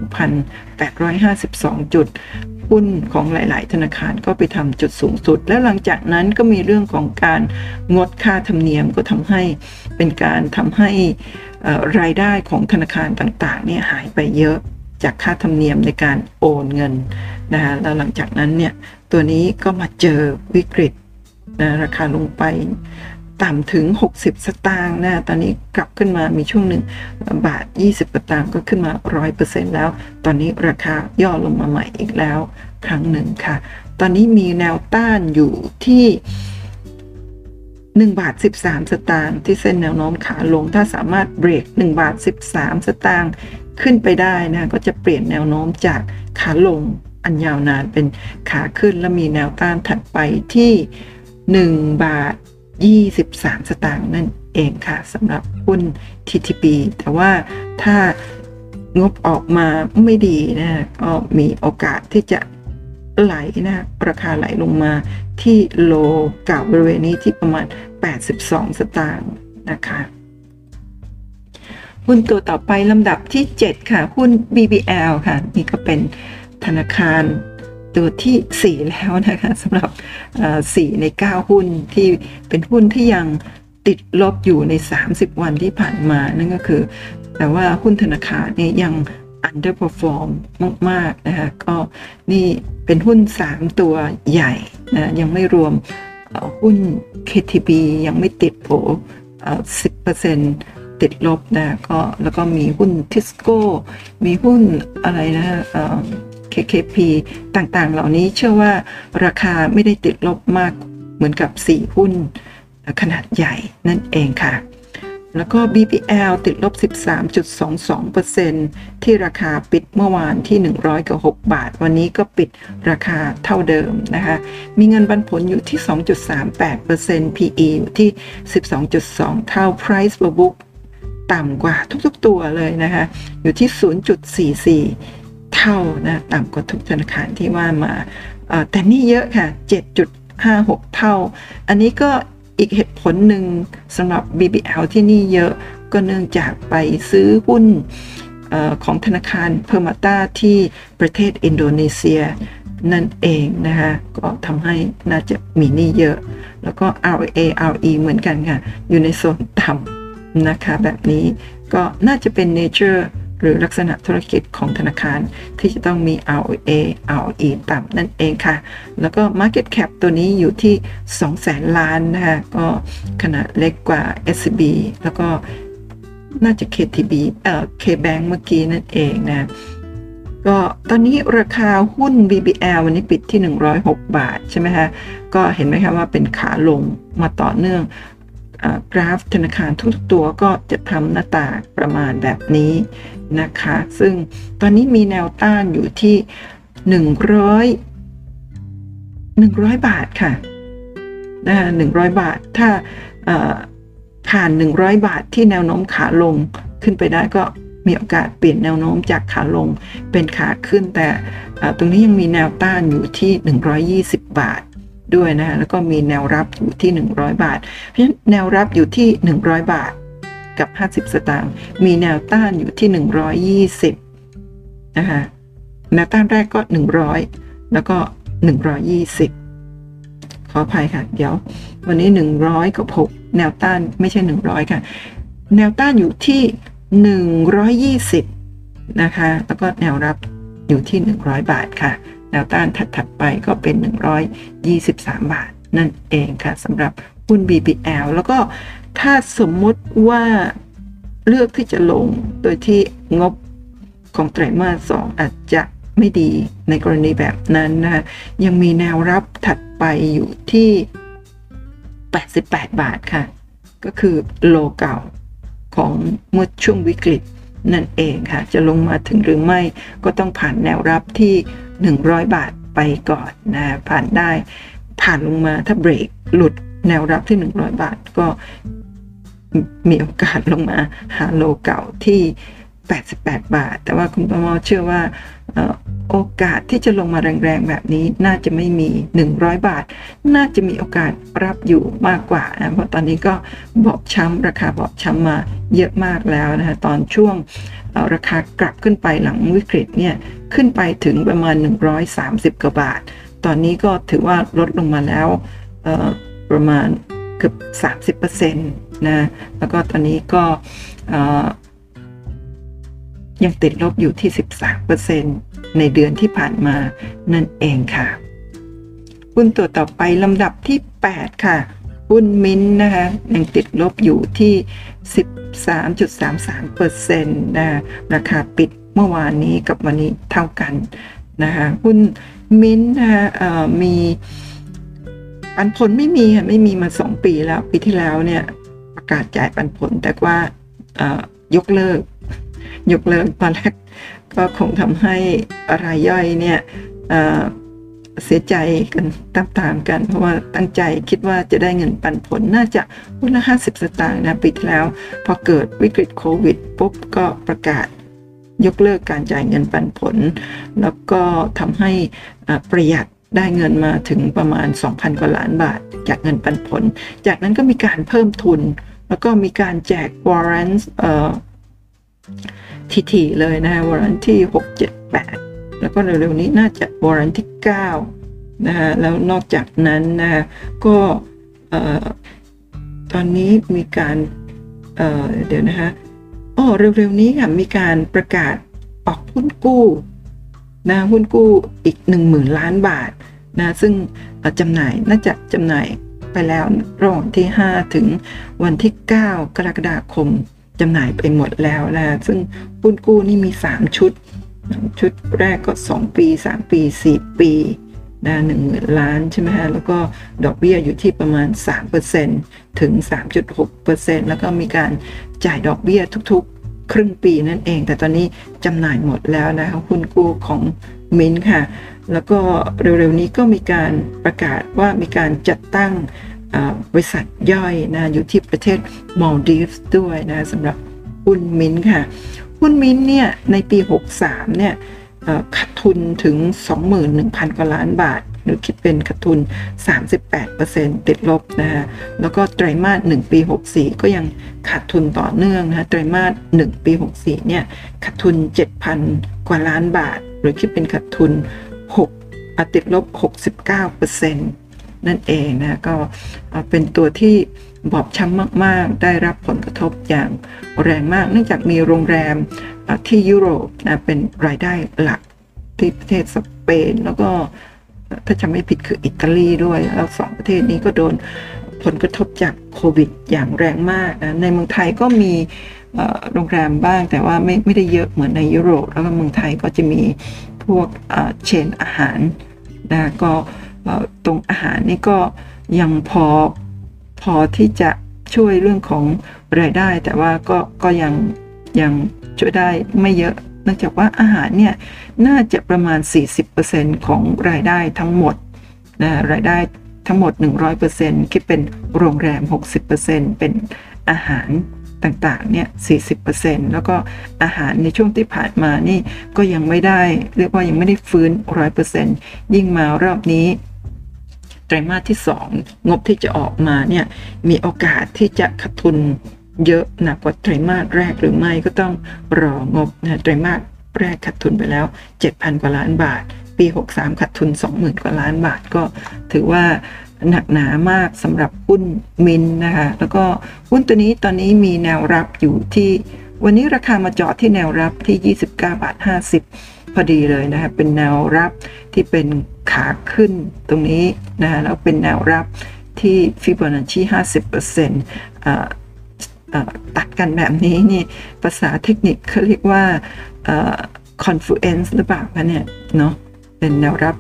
1,852 จุด หุ้นของหลาย ๆ ธนาคารก็ไปทำจุดสูงสุด แล้วหลังจากนั้นก็มีเรื่องของการงดค่าธรรมเนียมก็ทำให้เป็นการทำให้รายได้ของธนาคารต่าง ๆ เนี่ยหายไปเยอะจากค่าธรรมเนียมในการโอนเงินนะคะแล้วหลังจากนั้นเนี่ยตัวนี้ก็มาเจอวิกฤตนะราคาลงไป ต่ำถึง 60 สตางค์นะ ตอนนี้กลับขึ้นมามีช่วงหนึ่งบาท 20 สตางค์ก็ขึ้นมา 100%แล้ว ตอนนี้ราคาย่อลงมาใหม่อีกแล้ว ครั้งหนึ่งค่ะ ตอนนี้มีแนวต้านอยู่ที่ 1 บาท 13 สตางค์ที่เส้นแนวโน้มขาลง ถ้าสามารถเบรก 1 บาท 13 สตางค์ขึ้นไปได้นะ ก็จะเปลี่ยนแนวโน้มจากขาลงอันยาวนานเป็นขาขึ้นและมีแนวต้านถัดไปที่ 1 บาท 23 สตางค์นั่นเองค่ะสำหรับหุ้น TTP แต่ว่าถ้างบออกมาไม่ดีนะก็มีโอกาสที่จะไหลนะราคาไหลลงมาที่โลเก่าบริเวณนี้ที่ประมาณ 82 สตางค์นะคะหุ้นตัวต่อไปลำดับที่ 7 ค่ะ หุ้น BBL ค่ะ นี่ก็เป็นธนาคาร ตัวที่ 4 แล้วนะคะสำหรับสี่ใน 9 หุ้นที่เป็นหุ้นที่ยังติดลบอยู่ใน 30 วันที่ผ่านมานั่นก็คือ แต่ว่าหุ้นธนาคารเนี่ยยัง underperform มาก ๆ นะคะก็นี่เป็นหุ้น 3 ตัวใหญ่นะยังไม่รวมหุ้น KTB ยังไม่ติดโผ10%ติดลบนะก็แล้วก็มีหุ้นทิสโก้ มีหุ้นอะไรนะ KKP ต่างๆ เหล่านี้เชื่อว่าราคาไม่ได้ติดลบมากเหมือนกับ 4 หุ้นขนาดใหญ่นั่นเองค่ะ แล้วก็ BPL ติดลบ 13.22%ที่ราคาปิดเมื่อวานที่ 100กับ6บาท วันนี้ก็ปิดราคาเท่าเดิมนะคะ มีเงินบันผลอยู่ที่ 2.38% PE อยู่ที่ 12.2 เท่า Price per book ต่ำกว่าทุกๆตัวเลยนะคะ อยู่ที่ 0.44 ท่านะต่ำกว่าทุกธนาคารที่ว่ามาแต่นี่เยอะค่ะ 7.56 เท่า อันนี้ก็อีกเหตุผลหนึ่งสำหรับ BBL ที่นี่เยอะก็เนื่องจากไปซื้อหุ้นอของธนาคารเพอร์มาตาที่ประเทศอินโดนีเซียนั่นเองนะคะก็ทำให้น่าจะมีหนี้เยอะ แล้วก็ RA RE เหมือนกันค่ะ อยู่ในโซนต่ำนะคะแบบนี้ก็น่าจะเป็น nature หรือลักษณะธุรกิจของธนาคารที่จะต้องมี ROA ROE ต่ำนั่นเองค่ะ แล้วก็ Market Cap ตัวนี้อยู่ที่2แสนล้านนะคะก็ขนาดเล็กกว่า SCB แล้วก็น่าจะ KTB เอ่อ KBank เมื่อกี้นั่นเองนะก็ตอนนี้ราคาหุ้น BBL วันนี้ปิดที่ 106 บาท ใช่ไหมคะก็เห็นไหมคะว่าเป็นขาลงมาต่อเนื่อง กราฟธนาคารทุกตัวก็จะทำหน้าตาประมาณแบบนี้นะคะ ซึ่งตอนนี้มีแนวต้านอยู่ที่ 100 100 บาทค่ะนะคะ100 บาท ถ้าผ่าน 100 บาทที่แนวโน้มขาลงขึ้นไปได้ก็มีโอกาสเปลี่ยนแนวโน้มจากขาลงเป็นขาขึ้น แต่ตรงนี้ยังมีแนวต้านอยู่ที่ 120 บาท ด้วยนะแล้วก็มีแนวรับอยู่ที่ 100 บาท เพราะฉะนั้นแนวรับอยู่ที่ 100 บาทกับ 50 สตางค์มีแนวต้านอยู่ที่ 120นะคะแนวต้านแรกก็ 100 แล้วก็ 120 ขออภัยค่ะ เดี๋ยว วันนี้ 100 กับ 6 แนวต้านไม่ใช่ 100 ค่ะ แนวต้านอยู่ที่ 120 นะคะ แล้วก็แนวรับอยู่ที่ 100 บาทค่ะ แนวต้านถัดๆไปก็เป็น 123 บาท นั่นเองค่ะสำหรับหุ้น BBL แล้วก็ถ้าสมมุติว่าเลือกที่จะลงโดยที่งบของไตรมาสสองอาจจะไม่ดีในกรณีแบบนั้นนะคะยังมีแนวรับถัดไปอยู่ที่ 88 บาทค่ะ ก็คือโลเก่าของเมื่อช่วงวิกฤต นั่นเองค่ะ จะลงมาถึงหรือไม่ก็ต้องผ่านแนวรับที่ 100 บาทไปก่อนนะผ่านได้ ผ่านลงมาถ้าเบรกหลุดแนวรับที่ 100 บาทก็มีโอกาสลงมาหาโลเก่าที่ 88 บาท แต่ว่าคุณประมอเชื่อว่าโอกาสที่จะลงมาแรงๆ แบบนี้น่าจะไม่มี 100 บาท น่าจะมีโอกาสรับอยู่มากกว่านะเพราะตอนนี้ก็บอบช้ำราคาบอบช้ำมาเยอะมากแล้วนะคะตอนช่วงราคากลับขึ้นไปหลังวิกฤตเนี่ยขึ้นไปถึงประมาณ 130 กว่าบาท ตอนนี้ก็ถือว่าลดลงมาแล้วประมาณเกือบ 30%นะแล้วก็ตอนนี้ก็ ยังติดลบอยู่ที่ 13%ในเดือนที่ผ่านมานั่นเองค่ะ หุ้นตัวต่อไปลำดับที่ 8 ค่ะ หุ้นมินนะคะยังติดลบอยู่ที่ 13.33%นะราคาปิดเมื่อวานนี้กับวันนี้เท่ากันนะคะหุ้นมินนะคะมีปันผลไม่มีค่ะไม่มีมา 2 ปีแล้ว ปีที่แล้วเนี่ยประกาศจ่ายปันผลแต่ว่ายกเลิก ยกเลิกตอนแรกก็คงทำให้รายย่อยเนี่ยเสียใจกันตามๆกัน เพราะว่าตั้งใจคิดว่าจะได้เงินปันผลน่าจะวันละห้าสิบสตางค์นะปีที่แล้ว พอเกิดวิกฤตโควิดปุ๊บก็ประกาศยกเลิกการจ่ายเงินปันผล แล้วก็ทำให้ประหยัดได้เงินมาถึงประมาณ 2,000 กว่าล้านบาท จากเงินปันผล จากนั้นก็มีการเพิ่มทุน แล้วก็มีการแจกว อร์เรนต์ทีๆเลยนะฮะวอรันที่ 6 7 8 แล้วก็เร็วๆนี้น่าจะวอรันที่9นะฮะแล้วนอกจากนั้นนะฮะก็ตอนนี้มีการเเดี๋ยวนะฮะอ๋อเร็วๆนี้ค่ะมีการประกาศออกหุ้นกู้นะหุ้นกู้อีก 10,000 ล้านบาทนะซึ่งจำหน่ายน่าจะจำหน่ายไปแล้วระหว่างที่ 5 ถึงวันที่ 9 กรกฎาคม จำหน่ายไปหมดแล้วนะซึ่งหุ้นกู้นี่มี 3 ชุด ชุดแรกก็ 2 ปี 3 ปี 4 ปีนะหนึ่งหมื่นล้านใช่ไหมฮะ แล้วก็ดอกเบี้ยอยู่ที่ประมาณ 3%ถึง 3.6%แล้วก็มีการจ่ายดอกเบี้ยทุกๆ ครึ่งปีนั่นเอง แต่ตอนนี้จำหน่ายหมดแล้วนะคะหุ้นกู้ของมินค่ะ แล้วก็เร็วๆนี้ก็มีการประกาศว่ามีการจัดตั้ง บริษัทย่อยนะอยู่ที่ประเทศมอลดีฟส์ด้วยนะสำหรับหุ้นมินค่ะ หุ้นมินเนี่ยในปี 63 เนี่ยขาดทุนถึง 21,000 กว่าล้านบาท หรือคิดเป็นขาดทุน 38%ติดลบนะฮะแล้วก็ไตรมาส 1 ปี 64 ก็ยังขาดทุนต่อเนื่องนะฮะไตรมาส 1 ปี 64 เนี่ยขาดทุน 7,000 กว่าล้านบาท หรือคิดเป็นขาดทุน 6 ติดลบ 69%น นั่นเองนะก็เป็นตัวที่บอบช้ำมาก ๆ ได้รับผลกระทบอย่างแรงมาก เนื่องจากมีโรงแรมที่ยุโรปนะเป็นรายได้หลักที่ประเทศสเปน แล้วก็ถ้าจำไม่ผิดคืออิตาลีด้วย แล้วสองประเทศนี้ก็โดนผลกระทบจากโควิดอย่างแรงมากนะในเมืองไทยก็มีโรงแรมบ้างแต่ว่าไม่ไม่ได้เยอะเหมือนในยุโรป แล้วก็เมืองไทยก็จะมีพวกเชนอาหารนะก็ ตรงอาหารนี่ก็ยังพอพอที่จะช่วยเรื่องของรายได้ แต่ว่าก็ก็ยังยังช่วยได้ไม่เยอะเนื่องจากว่าอาหารเนี่ยน่าจะประมาณ 40%ของรายได้ทั้งหมดนะรายได้ทั้งหมด 100%คิดเป็นโรงแรม 60%เป็นอาหารต่างๆ เนี่ย 40%แล้วก็อาหารในช่วงที่ผ่านมานี่ก็ยังไม่ได้ เรียกว่ายังไม่ได้ฟื้น 100%ยิ่งมารอบนี้ ไตรมาสที่ 2 งบที่จะออกมาเนี่ยมีโอกาสที่จะขาดทุนเยอะหนักกว่าไตรมาสแรกหรือไม่ก็ต้องรองบนะไตรมาสแรกขาดทุนไปแล้ว 7,000 กว่าล้านบาท ปี 63ขาดทุน 20,000 กว่าล้านบาทก็ถือว่าหนักหนามากสำหรับหุ้นมินนะคะแล้วก็หุ้นตัวนี้ตอนนี้มีแนวรับอยู่ที่ วันนี้ราคามาเจาะที่แนวรับที่ 29 บาท 50 พอดีเลยนะคะเป็นแนวรับที่เป็นขาขึ้นตรงนี้นะคะแล้วเป็นแนวรับที่ฟิโบนัชชี50%อตัดกันแบบนี้นี่ภาษาเทคนิคเขาเรียกว่า confluence หรือเปล่าคะเนี่ยเนาะเป็นแนวรับ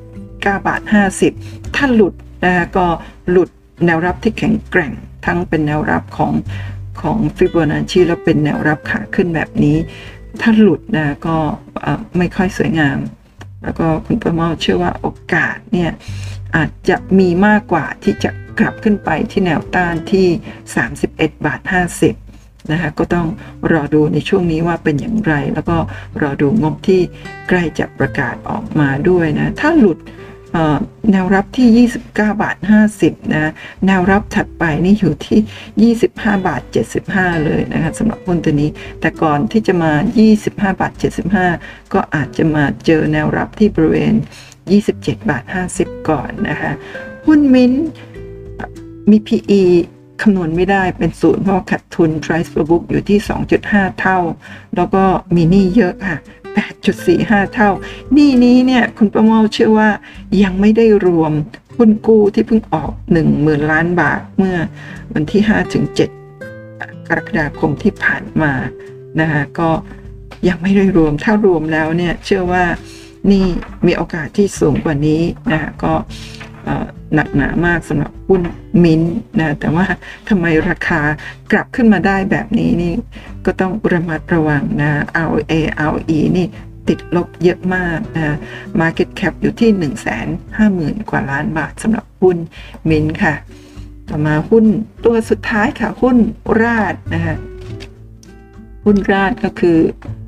29บาท50 ถ้าหลุดนะคะก็หลุดแนวรับที่แข็งแกร่งทั้งเป็นแนวรับของของฟิโบนัชชีแล้วเป็นแนวรับขาขึ้นแบบนี้ ถ้าหลุดนะก็ ไม่ค่อยสวยงาม แล้วก็คุณประเมาเชื่อว่าโอกาสเนี่ยอาจจะมีมากกว่าที่จะกลับขึ้นไปที่แนวต้านที่ 31 บาท 50 นะคะก็ต้องรอดูในช่วงนี้ว่าเป็นอย่างไร แล้วก็รอดูงบที่ใกล้จะประกาศออกมาด้วยนะ ถ้าหลุด แนวรับที่ 29 บาท 50 นะ แนวรับถัดไปนี่อยู่ที่ 25 บาท 75 เลยนะคะสำหรับหุ้นตัวนี้ แต่ก่อนที่จะมา 25 บาท 75 ก็อาจจะมาเจอแนวรับที่บริเวณ 27 บาท 50 ก่อนนะคะ หุ้นมิ้นมี PE คำนวณไม่ได้เป็นศูนย์เพราะขาดทุน price per book อยู่ที่ 2.5 เท่า แล้วก็มีหนี้เยอะค่ะ 8.45 เท่า นี่นี้เนี่ยคุณประเมาเชื่อว่ายังไม่ได้รวมหุ้นกู้ที่เพิ่งออก 10,000 ล้านบาทเมื่อวันที่ 5-7 กรกฎาคมที่ผ่านมานะคะก็ยังไม่ได้รวมถ้ารวมแล้วเนี่ยเชื่อว่านี่มีโอกาสที่สูงกว่านี้นะคะก็ หนักหนามากสำหรับหุ้นมินนะแต่ว่าทำไมราคากลับขึ้นมาได้แบบนี้นี่ก็ต้องระมัดระวังนะ ROA ROE นี่ติดลบเยอะมากนะ Market Cap อยู่ที่ 1 5 0 0 0 0 กว่าล้านบาทสำหรับหุ้นมินค่ะ ต่อมาหุ้นตัวสุดท้ายค่ะ หุ้น RATCH นะคะหุ้น RATCH ก็คือ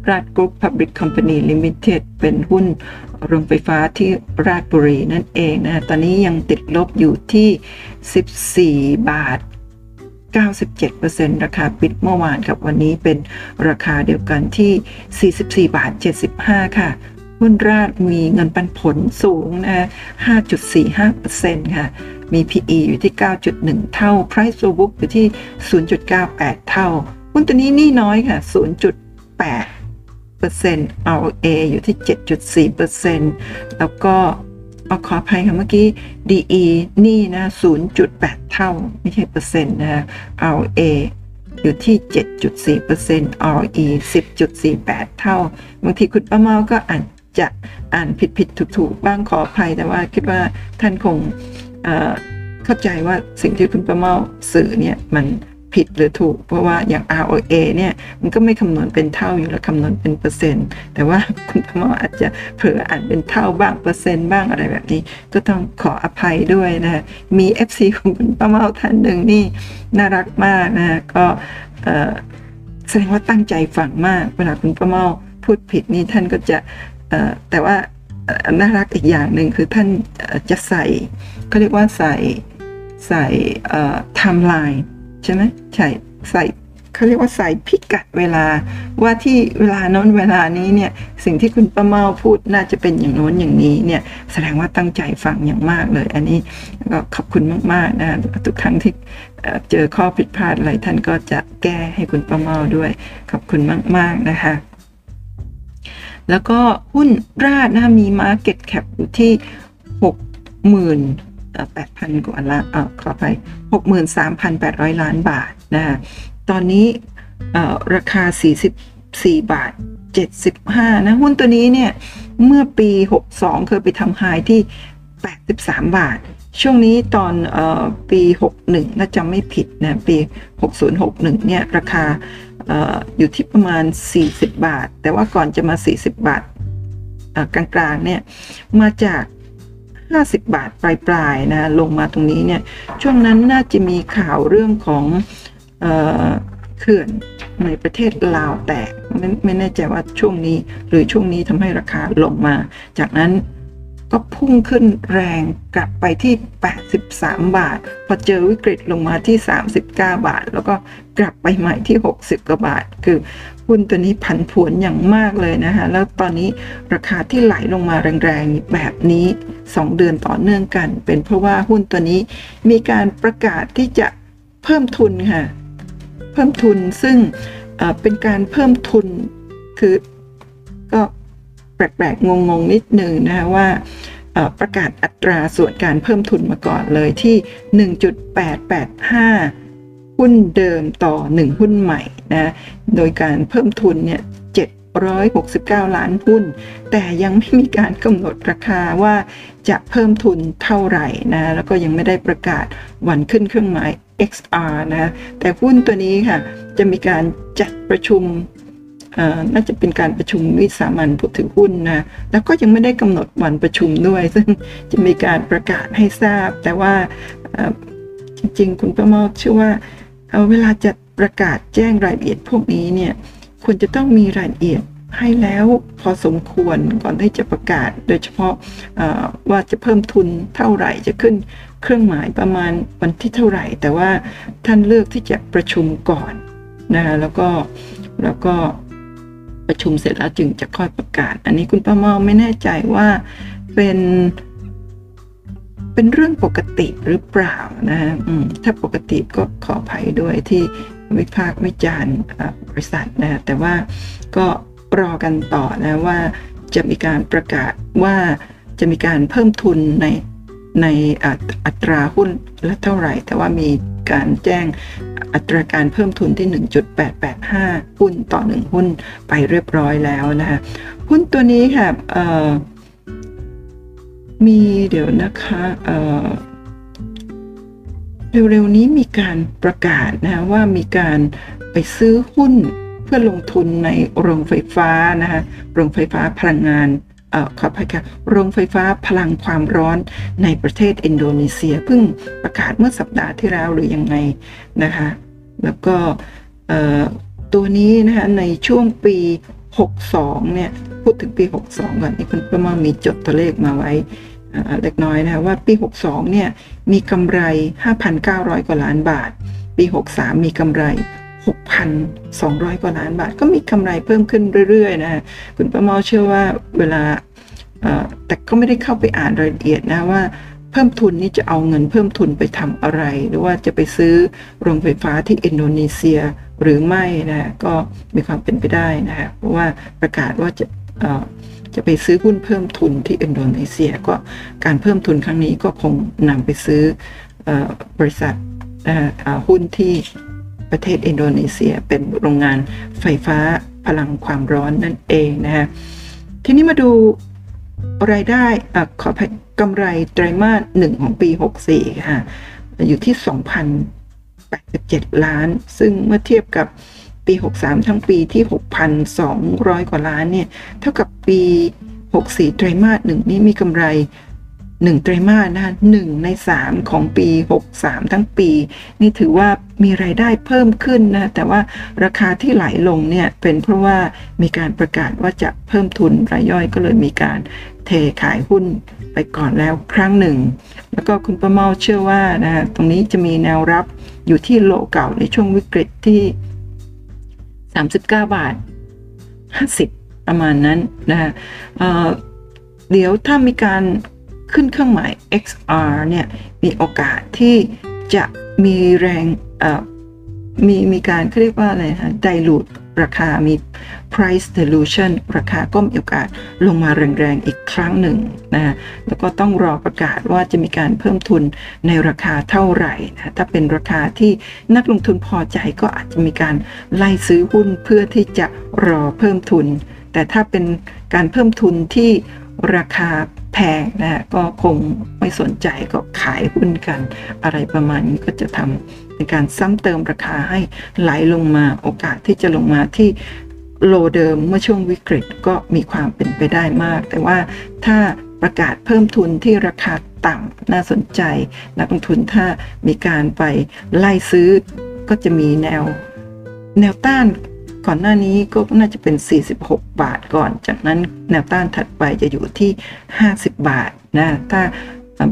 Ratch Group Public Company Limited เป็นหุ้น โรงไฟฟ้าที่ราชบุรีนั่นเองนะตอนนี้ยังติดลบอยู่ที่ 14 บาท 97%ราคาปิดเมื่อวานกับวันนี้เป็นราคาเดียวกันที่ 44 บาท 75 ค่ะหุ้นราชมีเงินปันผลสูงนะ 5.45%ค่ะ มี PE อยู่ที่ 9.1 เท่า Price to book อยู่ที่ 0.98 เท่า หุ้นตัวนี้นี่น้อยค่ะ 0.8 ROA อยู่ที่ 7.4%แล้วก็เอาขออภัยค่ะเมื่อกี้ DE นี่นะ 0.8 เท่า ไม่ใช่เปอร์เซ็นต์นะ ROA อยู่ที่ 7.4% ROE 10.48 เท่า บางทีคุณป้าเมาก็อ่าจจะอ่านผิดผิดถูกถูกบ้างขออภัยแต่ว่าคิดว่าท่านคงเเข้าใจว่าสิ่งที่คุณป้าเมาสื่อเนี่ยมัน ผิดหรือถูก เพราะว่าอย่าง ROA เนี่ยมันก็ไม่คำนวณเป็นเท่าอยู่แล้วคำนวณเป็นเปอร์เซ็นต์ แต่ว่าคุณป้าเมาอาจจะเผลออ่านเป็นเท่าบ้างเปอร์เซ็นต์บ้างอะไรแบบนี้ ก็ต้องขออภัยด้วยนะมี FC ของคุณป้าเมาท่านหนึ่งนี่น่ารักมากนะก็แสดงว่าตั้งใจฟังมาก เวลาคุณป้าเมาพูดผิดนี่ท่านก็จะแต่ว่าน่ารักอีกอย่างหนึ่งคือท่านจะใส่เขาเรียกว่าใส่ใส่ไทม์ไลน์ ใช่ไหมใช่ใส่เขาเรียกว่าใส่พิกัดเวลา ว่าที่เวลาโน้นเวลานี้เนี่ยสิ่งที่คุณป้าเมาพูดน่าจะเป็นอย่างโน้นอย่างนี้เนี่ยแสดงว่าตั้งใจฟังอย่างมากเลย อันนี้ก็ขอบคุณมากๆนะทุกครั้งที่เจอข้อผิดพลาดอะไรท่านก็จะแก้ให้คุณป้าเมาด้วย ขอบคุณมาก ๆนะคะแล้วก็หุ้นราดนะคะมี Market Cap อยู่ที่หกหมื่น แปดพันกว่าล้านเออขอไปหกหมื่นสามพันแปดร้อยล้านบาทนะตอนนี้ราคา 44 บาท 75 นะ หุ้นตัวนี้เนี่ย เมื่อปี 62 เคยไปทำไฮที่ 83 บาท ช่วงนี้ตอนอปี 61ถ้าจำไม่ผิดนะ ปี 6061 เนี่ย ราคาออยู่ที่ประมาณ 40 บาท แต่ว่าก่อนจะมา 40 บาทกลางๆ เนี่ย มาจาก 50 บาทปลายๆนะลงมาตรงนี้เนี่ยช่วงนั้นน่าจะมีข่าวเรื่องของเขื่อนในประเทศลาวแตกไม่แน่ใจว่าช่วงนี้หรือช่วงนี้ทำให้ราคาลงมา จากนั้น ก็พุ่งขึ้นแรงกลับไปที่ 83 บาท พอเจอวิกฤตลงมาที่ 39 บาท แล้วก็กลับไปใหม่ที่ 60กว่าบาท คือหุ้นตัวนี้ผันผวนอย่างมากเลยนะคะ แล้วตอนนี้ราคาที่ไหลลงมาแรงๆแบบนี้ 2 เดือนต่อเนื่องกัน เป็นเพราะว่าหุ้นตัวนี้มีการประกาศที่จะเพิ่มทุนค่ะ เพิ่มทุนซึ่งเอ่อเป็นการเพิ่มทุนคือก็ แปลกๆ งงๆ นิดหนึ่งนะคะว่าประกาศอัตราส่วนการเพิ่มทุนมาก่อนเลยที่ 1.885 หุ้นเดิมต่อ 1 หุ้นใหม่นะโดยการเพิ่มทุนเนี่ย769 ล้านหุ้น แต่ยังไม่มีการกำหนดราคาว่าจะเพิ่มทุนเท่าไหร่นะแล้วก็ยังไม่ได้ประกาศวันขึ้นเครื่องหมาย XR นะแต่หุ้นตัวนี้ค่ะ จะมีการจัดประชุม น่าจะเป็นการประชุมวิสามันผู้ถือหุ้นนะแล้วก็ยังไม่ได้กำหนดวันประชุมด้วย ซึ่งจะมีการประกาศให้ทราบ แต่ว่าจริงๆ คุณประมาเชื่อว่าเวลาจะประกาศแจ้งรายละเอียดพวกนี้เนี่ยควรจะต้องมีรายละเอียดให้แล้วพอสมควรก่อนที่จะประกาศ โดยเฉพาะว่าจะเพิ่มทุนเท่าไหร่จะขึ้นเครื่องหมายประมาณวันที่เท่าไหร่ แต่ว่าท่านเลือกที่จะประชุมก่อนนะคะแล้วก็แล้วก็ ประชุมเสร็จแล้วจึงจะค่อยประกาศ อันนี้คุณป้าเมาไม่แน่ใจว่าเป็นเป็นเรื่องปกติหรือเปล่านะฮะถ้าปกติก็ขออภัยด้วยที่วิพากษ์วิจารณ์บริษัทนะแต่ว่าก็รอกันต่อนะว่าจะมีการประกาศว่าจะมีการเพิ่มทุนในในอัตอัตราหุ้นละเท่าไหร่ แต่ว่ามี การแจ้งอัตราการเพิ่มทุนที่ 1.885 หุ้นต่อ 1 หุ้นไปเรียบร้อยแล้วนะคะหุ้นตัวนี้ค่ะมีเดี๋ยวนะคะเร็วๆนี้มีการประกาศนะว่ามีการไปซื้อหุ้นเพื่อลงทุนในโรงไฟฟ้านะคะโรงไฟฟ้าพลังงาน ขออภัยค่ะโรงไฟฟ้าพลังความร้อนในประเทศอินโดนีเซียเพิ่งประกาศเมื่อสัปดาห์ที่แล้วหรือยังไงนะคะ แล้วก็เอ่อตัวนี้นะคะในช่วงปี 62 เนี่ย พูดถึงปี 62 ก่อนนี่คุณประมามีจดตัวเลขมาไว้เล็กน้อยนะคะว่าปี 62 เนี่ย มีกำไร 5,900 กว่าล้านบาท ปี 63 มีกำไร 6,200 กว่าล้านบาท ก็มีกำไรเพิ่มขึ้นเรื่อยๆนะคุณประเมาเชื่อว่าเวลาแต่ก็ไม่ได้เข้าไปอ่านรายละเอียดนะว่าเพิ่มทุนนี่จะเอาเงินเพิ่มทุนไปทำอะไร หรือว่าจะไปซื้อโรงไฟฟ้าที่อินโดนีเซียหรือไม่นะก็มีความเป็นไปได้นะเพราะว่าประกาศว่าจะจะไปซื้อหุ้นเพิ่มทุนที่อินโดนีเซีย ก็การเพิ่มทุนครั้งนี้ก็คงนำไปซื้ออบริษัทหุ้นที่ ประเทศอินโดนีเซีย เป็นโรงงานไฟฟ้าพลังความร้อนนั่นเองนะฮะทีนี้มาดูรายได้อขอกำไรไตรมาสหนึ่งของปี 64 ค่ะ อยู่ที่ 2,087 ล้าน ซึ่งเมื่อเทียบกับปี 63 ทั้งปีที่ 6,200 กว่าล้านเนี่ย เท่ากับปี 64 ไตรมาสหนึ่งนี้มีกำไร หนึ่งไตรมาสนะคะหนึ่งในสามของปี 63 ทั้งปี นี่ถือว่ามีรายได้เพิ่มขึ้นนะแต่ว่าราคาที่ไหลลงเนี่ยเป็นเพราะว่ามีการประกาศว่าจะเพิ่มทุนรายย่อยก็เลยมีการเทขายหุ้นไปก่อนแล้วครั้งหนึ่ง แล้วก็คุณประเมาเชื่อว่านะตรงนี้จะมีแนวรับอยู่ที่โลเก่าในช่วงวิกฤตที่ 39 บาท 50 ประมาณนั้นนะะเดี๋ยวถ้ามีการ ขึ้นเครื่องหมาย XR เนี่ยมีโอกาสที่จะมีแรงมีมีการเรียกว่าอะไรฮะ dilute ราคามี price dilution ราคาก็มีโอกาสลงมาแรงๆอีกครั้งหนึ่งนะแล้วก็ต้องรอประกาศว่าจะมีการเพิ่มทุนในราคาเท่าไหร่นะถ้าเป็นราคาที่นักลงทุนพอใจก็อาจจะมีการไล่ซื้อหุ้นเพื่อที่จะรอเพิ่มทุน แต่ถ้าเป็นการเพิ่มทุนที่ราคา แพงนะก็คงไม่สนใจก็ขายหุ้นกัน อะไรประมาณนี้ก็จะทำในการซ้ำเติมราคาให้ไหลลงมาโอกาสที่จะลงมาที่โลเดิมเมื่อช่วงวิกฤตก็มีความเป็นไปได้มาก แต่ว่าถ้าประกาศเพิ่มทุนที่ราคาต่ำน่าสนใจ นักลงทุนถ้ามีการไปไล่ซื้อก็จะมีแนวแนวต้าน ก่อนหน้านี้ก็น่าจะเป็น 46 บาทก่อน จากนั้นแนวต้านถัดไปจะอยู่ที่ 50 บาทนะ ถ้า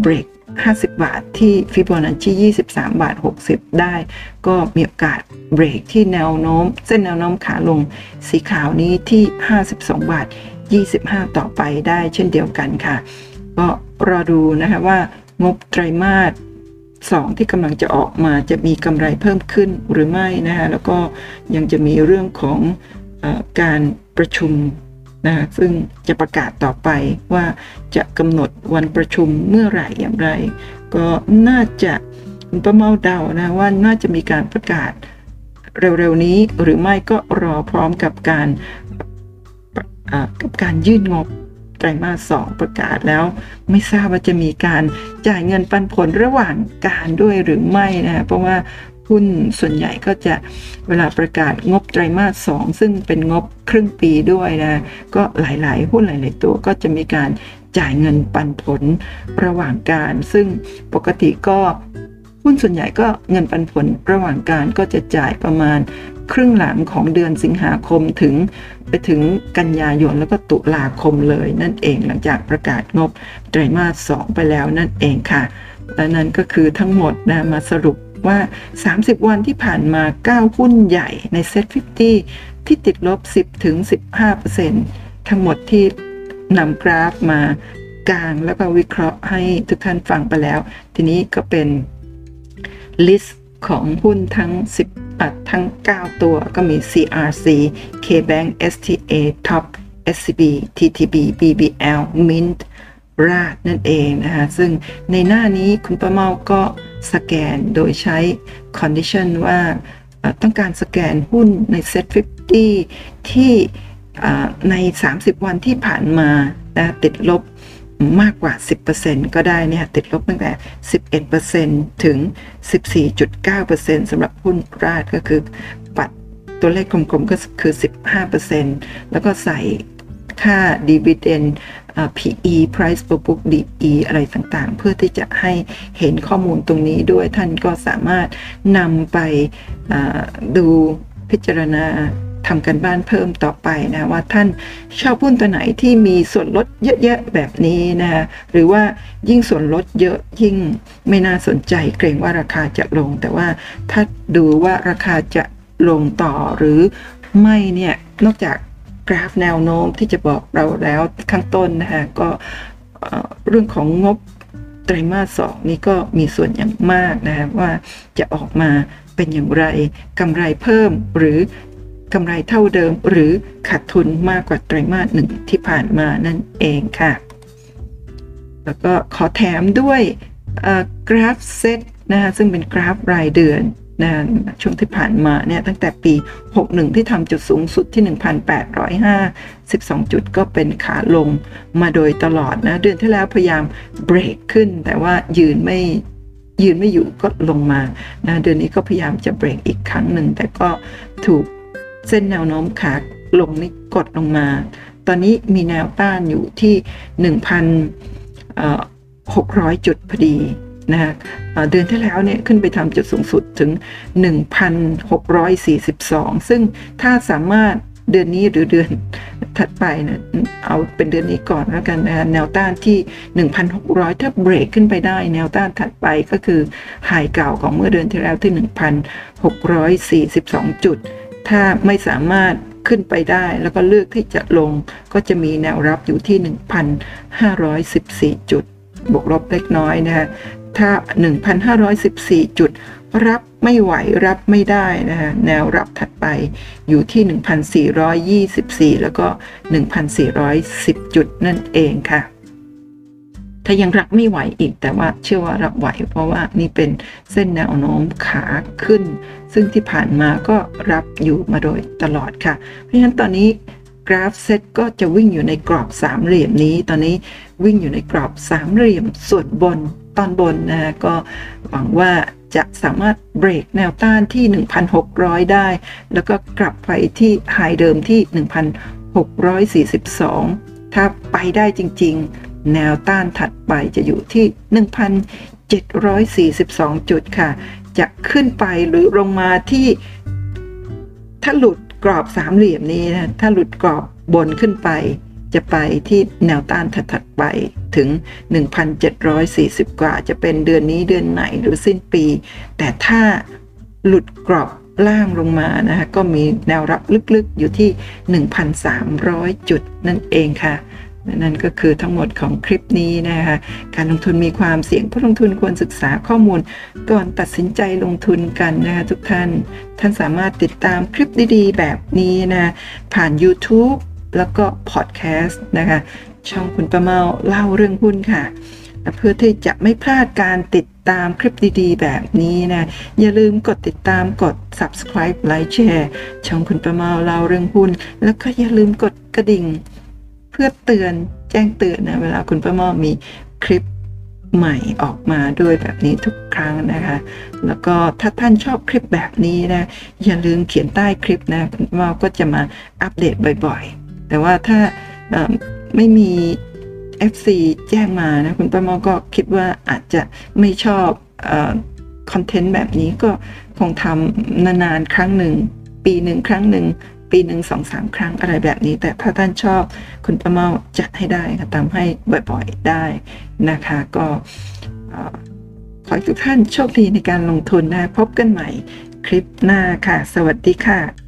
เบรก 50 บาทที่ฟิโบนัชชี23 บาท 60 ได้ ก็มีโอกาสเบรกที่แนวโน้ม เส้นแนวโน้มขาลงสีขาวนี้ที่ 52 บาท 25 ต่อไปได้เช่นเดียวกันค่ะ ก็รอดูนะคะว่างบไตรมาส 2 ที่กำลังจะออกมาจะมีกำไรเพิ่มขึ้นหรือไม่นะคะแล้วก็ยังจะมีเรื่องของอการประชุมนะะซึ่งจะประกาศต่อไปว่าจะกำหนดวันประชุมเมื่อไหร่อย่างไร ก็น่าจะประเมาเดานะว่าน่าจะมีการประกาศเร็วๆนี้หรือไม่ก็รอพร้อมกับการกับการยื่นงบ ไตรมาสสองประกาศแล้ว ไม่ทราบว่าจะมีการจ่ายเงินปันผลระหว่างการด้วยหรือไม่นะเพราะว่าหุ้นส่วนใหญ่ก็จะเวลาประกาศงบไตรมาสสองซึ่งเป็นงบครึ่งปีด้วยนะ ก็หลายๆ หุ้นหลาย ๆ ตัวก็จะมีการจ่ายเงินปันผลระหว่างการ ซึ่งปกติก็ หุ้นส่วนใหญ่ก็เงินปันผลระหว่างการก็จะจ่ายประมาณครึ่งหลังของเดือนสิงหาคมถึงไปถึงกันยายนแล้วก็ตุลาคมเลยนั่นเองหลังจากประกาศงบไตรมาส 2 ไปแล้วนั่นเองค่ะ และนั่นก็คือทั้งหมดนะมาสรุปว่า 30 วันที่ผ่านมา 9 หุ้นใหญ่ใน SET50 ที่ติดลบ 10ถึง15%ทั้งหมดที่นำกราฟมากางแล้วก็วิเคราะห์ให้ทุกท่านฟังไปแล้ว ทีนี้ก็เป็น list ของหุ้นทั้ง 10ทั้ง 9 ตัวก็มี CRC KBank STA Top SCB TTB BBL Mint ราดนั่นเองนะคะ ซึ่งในหน้านี้คุณประเมาก็สแกนโดยใช้ condition ว่าต้องการสแกนหุ้นใน Set 50 ที่ใน 30 วันที่ผ่านมาติดลบ มากกว่า 10%ก็ได้เนี่ยติดลบตั้งแต่ 11%ถึง 14.9%สำหรับหุ้นราดก็คือปัดตัวเลขกลมๆก็คือ 15%แล้วก็ใส่ค่า dividend PE price per book DE อะไรต่างๆ เพื่อที่จะให้เห็นข้อมูลตรงนี้ด้วยท่านก็สามารถนำไปดูพิจารณา ทำกันบ้านเพิ่มต่อไปนะว่าท่านชอบหุ้นตัวไหนที่มีส่วนลดเยอะๆแบบนี้นะหรือว่ายิ่งส่วนลดเยอะยิ่งไม่น่าสนใจเกรงว่าราคาจะลง แต่ว่าถ้าดูว่าราคาจะลงต่อหรือไม่เนี่ยนอกจากกราฟแนวโน้มที่จะบอกเราแล้วข้างต้นนะคะก็เรื่องของงบไตรมาสสองนี้ก็มีส่วนอย่างมากนะว่าจะออกมาเป็นอย่างไรกำไรเพิ่มหรือ กำไรเท่าเดิมหรือขาดทุนมากกว่าไตรมาสหนึ่งที่ผ่านมานั่นเองค่ะ แล้วก็ขอแถมด้วยกราฟเซตนะคะซึ่งเป็นกราฟรายเดือนนะช่วงที่ผ่านมาเนี่ยตั้งแต่ปี 61 ที่ทำจุดสูงสุดที่ 1,852จุดก็เป็นขาลงมาโดยตลอดนะเดือนที่แล้วพยายามเบรกขึ้น แต่ว่ายืนไม่ยืนไม่อยู่ก็ลงมานะเดือนนี้ก็พยายามจะเบรกอีกครั้งหนึ่งแต่ก็ถูก เส้นแนวโน้มขาลงนี่กดลงมา ตอนนี้มีแนวต้านอยู่ที่ 1,600 จุดพอดีนะเดือนที่แล้วเนี่ยขึ้นไปทำจุดสูงสุดถึง 1,642 ซึ่งถ้าสามารถเดือนนี้หรือเดือนถัดไปนะเอาเป็นเดือนนี้ก่อนแล้วกันนะแนวต้านที่ 1,600 ถ้าเบรกขึ้นไปได้ แนวต้านถัดไปก็คือไฮเก่าของเมื่อเดือนที่แล้วที่ 1,642 จุด ถ้าไม่สามารถขึ้นไปได้ แล้วก็เลือกที่จะลงก็จะมีแนวรับอยู่ที่ 1,514 จุด บวกลบเล็กน้อยนะฮะถ้า 1,514 จุด รับไม่ไหวรับไม่ได้นะฮะแนวรับถัดไปอยู่ที่ 1,424 แล้วก็ 1,410 จุดนั่นเองค่ะ ถ้ายังรับไม่ไหวอีก แต่ว่าเชื่อว่ารับไหว เพราะว่านี่เป็นเส้นแนวโน้มขาขึ้น ซึ่งที่ผ่านมาก็รับอยู่มาโดยตลอดค่ะ เพราะฉะนั้นตอนนี้กราฟเซตก็จะวิ่งอยู่ในกรอบสามเหลี่ยมนี้ ตอนนี้วิ่งอยู่ในกรอบสามเหลี่ยมส่วนบนตอนบนนะก็หวังว่าจะสามารถเบรกแนวต้านที่ 1,600 ได้ แล้วก็กลับไปที่ไฮเดิมที่ 1,642 ถ้าไปได้จริง ๆ แนวต้านถัดไปจะอยู่ที่ 1,742 จุดค่ะ จะขึ้นไปหรือลงมาที่ถ้าหลุดกรอบสามเหลี่ยมนี้นะถ้าหลุดกรอบบนขึ้นไป จะไปที่แนวต้านถัดๆไปถึง 1,740 กว่า จะเป็นเดือนนี้เดือนไหนหรือสิ้นปี แต่ถ้าหลุดกรอบล่างลงมานะคะก็มีแนวรับลึกๆอยู่ที่ 1,300 จุดนั่นเองค่ะ นั่นก็คือทั้งหมดของคลิปนี้นะคะการลงทุนมีความเสี่ยงผู้ลงทุนควรศึกษาข้อมูล ก่อนตัดสินใจลงทุนกันนะคะทุกท่าน ท่านสามารถติดตามคลิปดีๆ แบบนี้นะผ่าน YouTube แล้วก็พอดแคสต์นะคะช่องคุณประเมาเล่าเรื่องหุ้นค่ะ เพื่อที่จะไม่พลาดการติดตามคลิปดีๆ แบบนี้นะ อย่าลืมกดติดตามกด subscribe ไลค์แชร์ช่องคุณประเมาเล่าเรื่องหุ้น แล้วก็อย่าลืมกดกระดิ่ง พื่อเตือนแจ้งเตือนนะเวลาคุณประเมามีคลิปใหม่ออกมาด้วยแบบนี้ทุกครั้งนะคะ แล้วก็ถ้าท่านชอบคลิปแบบนี้นะ อย่าลืมเขียนใต้คลิปนะคุณประเมาก็จะมาอัปเดตบ่อยๆ แต่ว่าถ้าไม่มี FC แจ้งมานะคุณป้ามาก็คิดว่าอาจจะไม่ชอบคอนเทนต์แบบนี้ก็คงทำนานๆ ครั้งหนึ่ง ปีหนึ่งครั้งหนึ่ง ปีหนึ่งสองสามครั้งอะไรแบบนี้ แต่ถ้าท่านชอบคุณป้าเมาจัดให้ได้ค่ะทำให้บ่อยๆได้นะคะ ก็ขอให้ทุกท่านโชคดีในการลงทุนนะ พบกันใหม่คลิปหน้าค่ะ สวัสดีค่ะ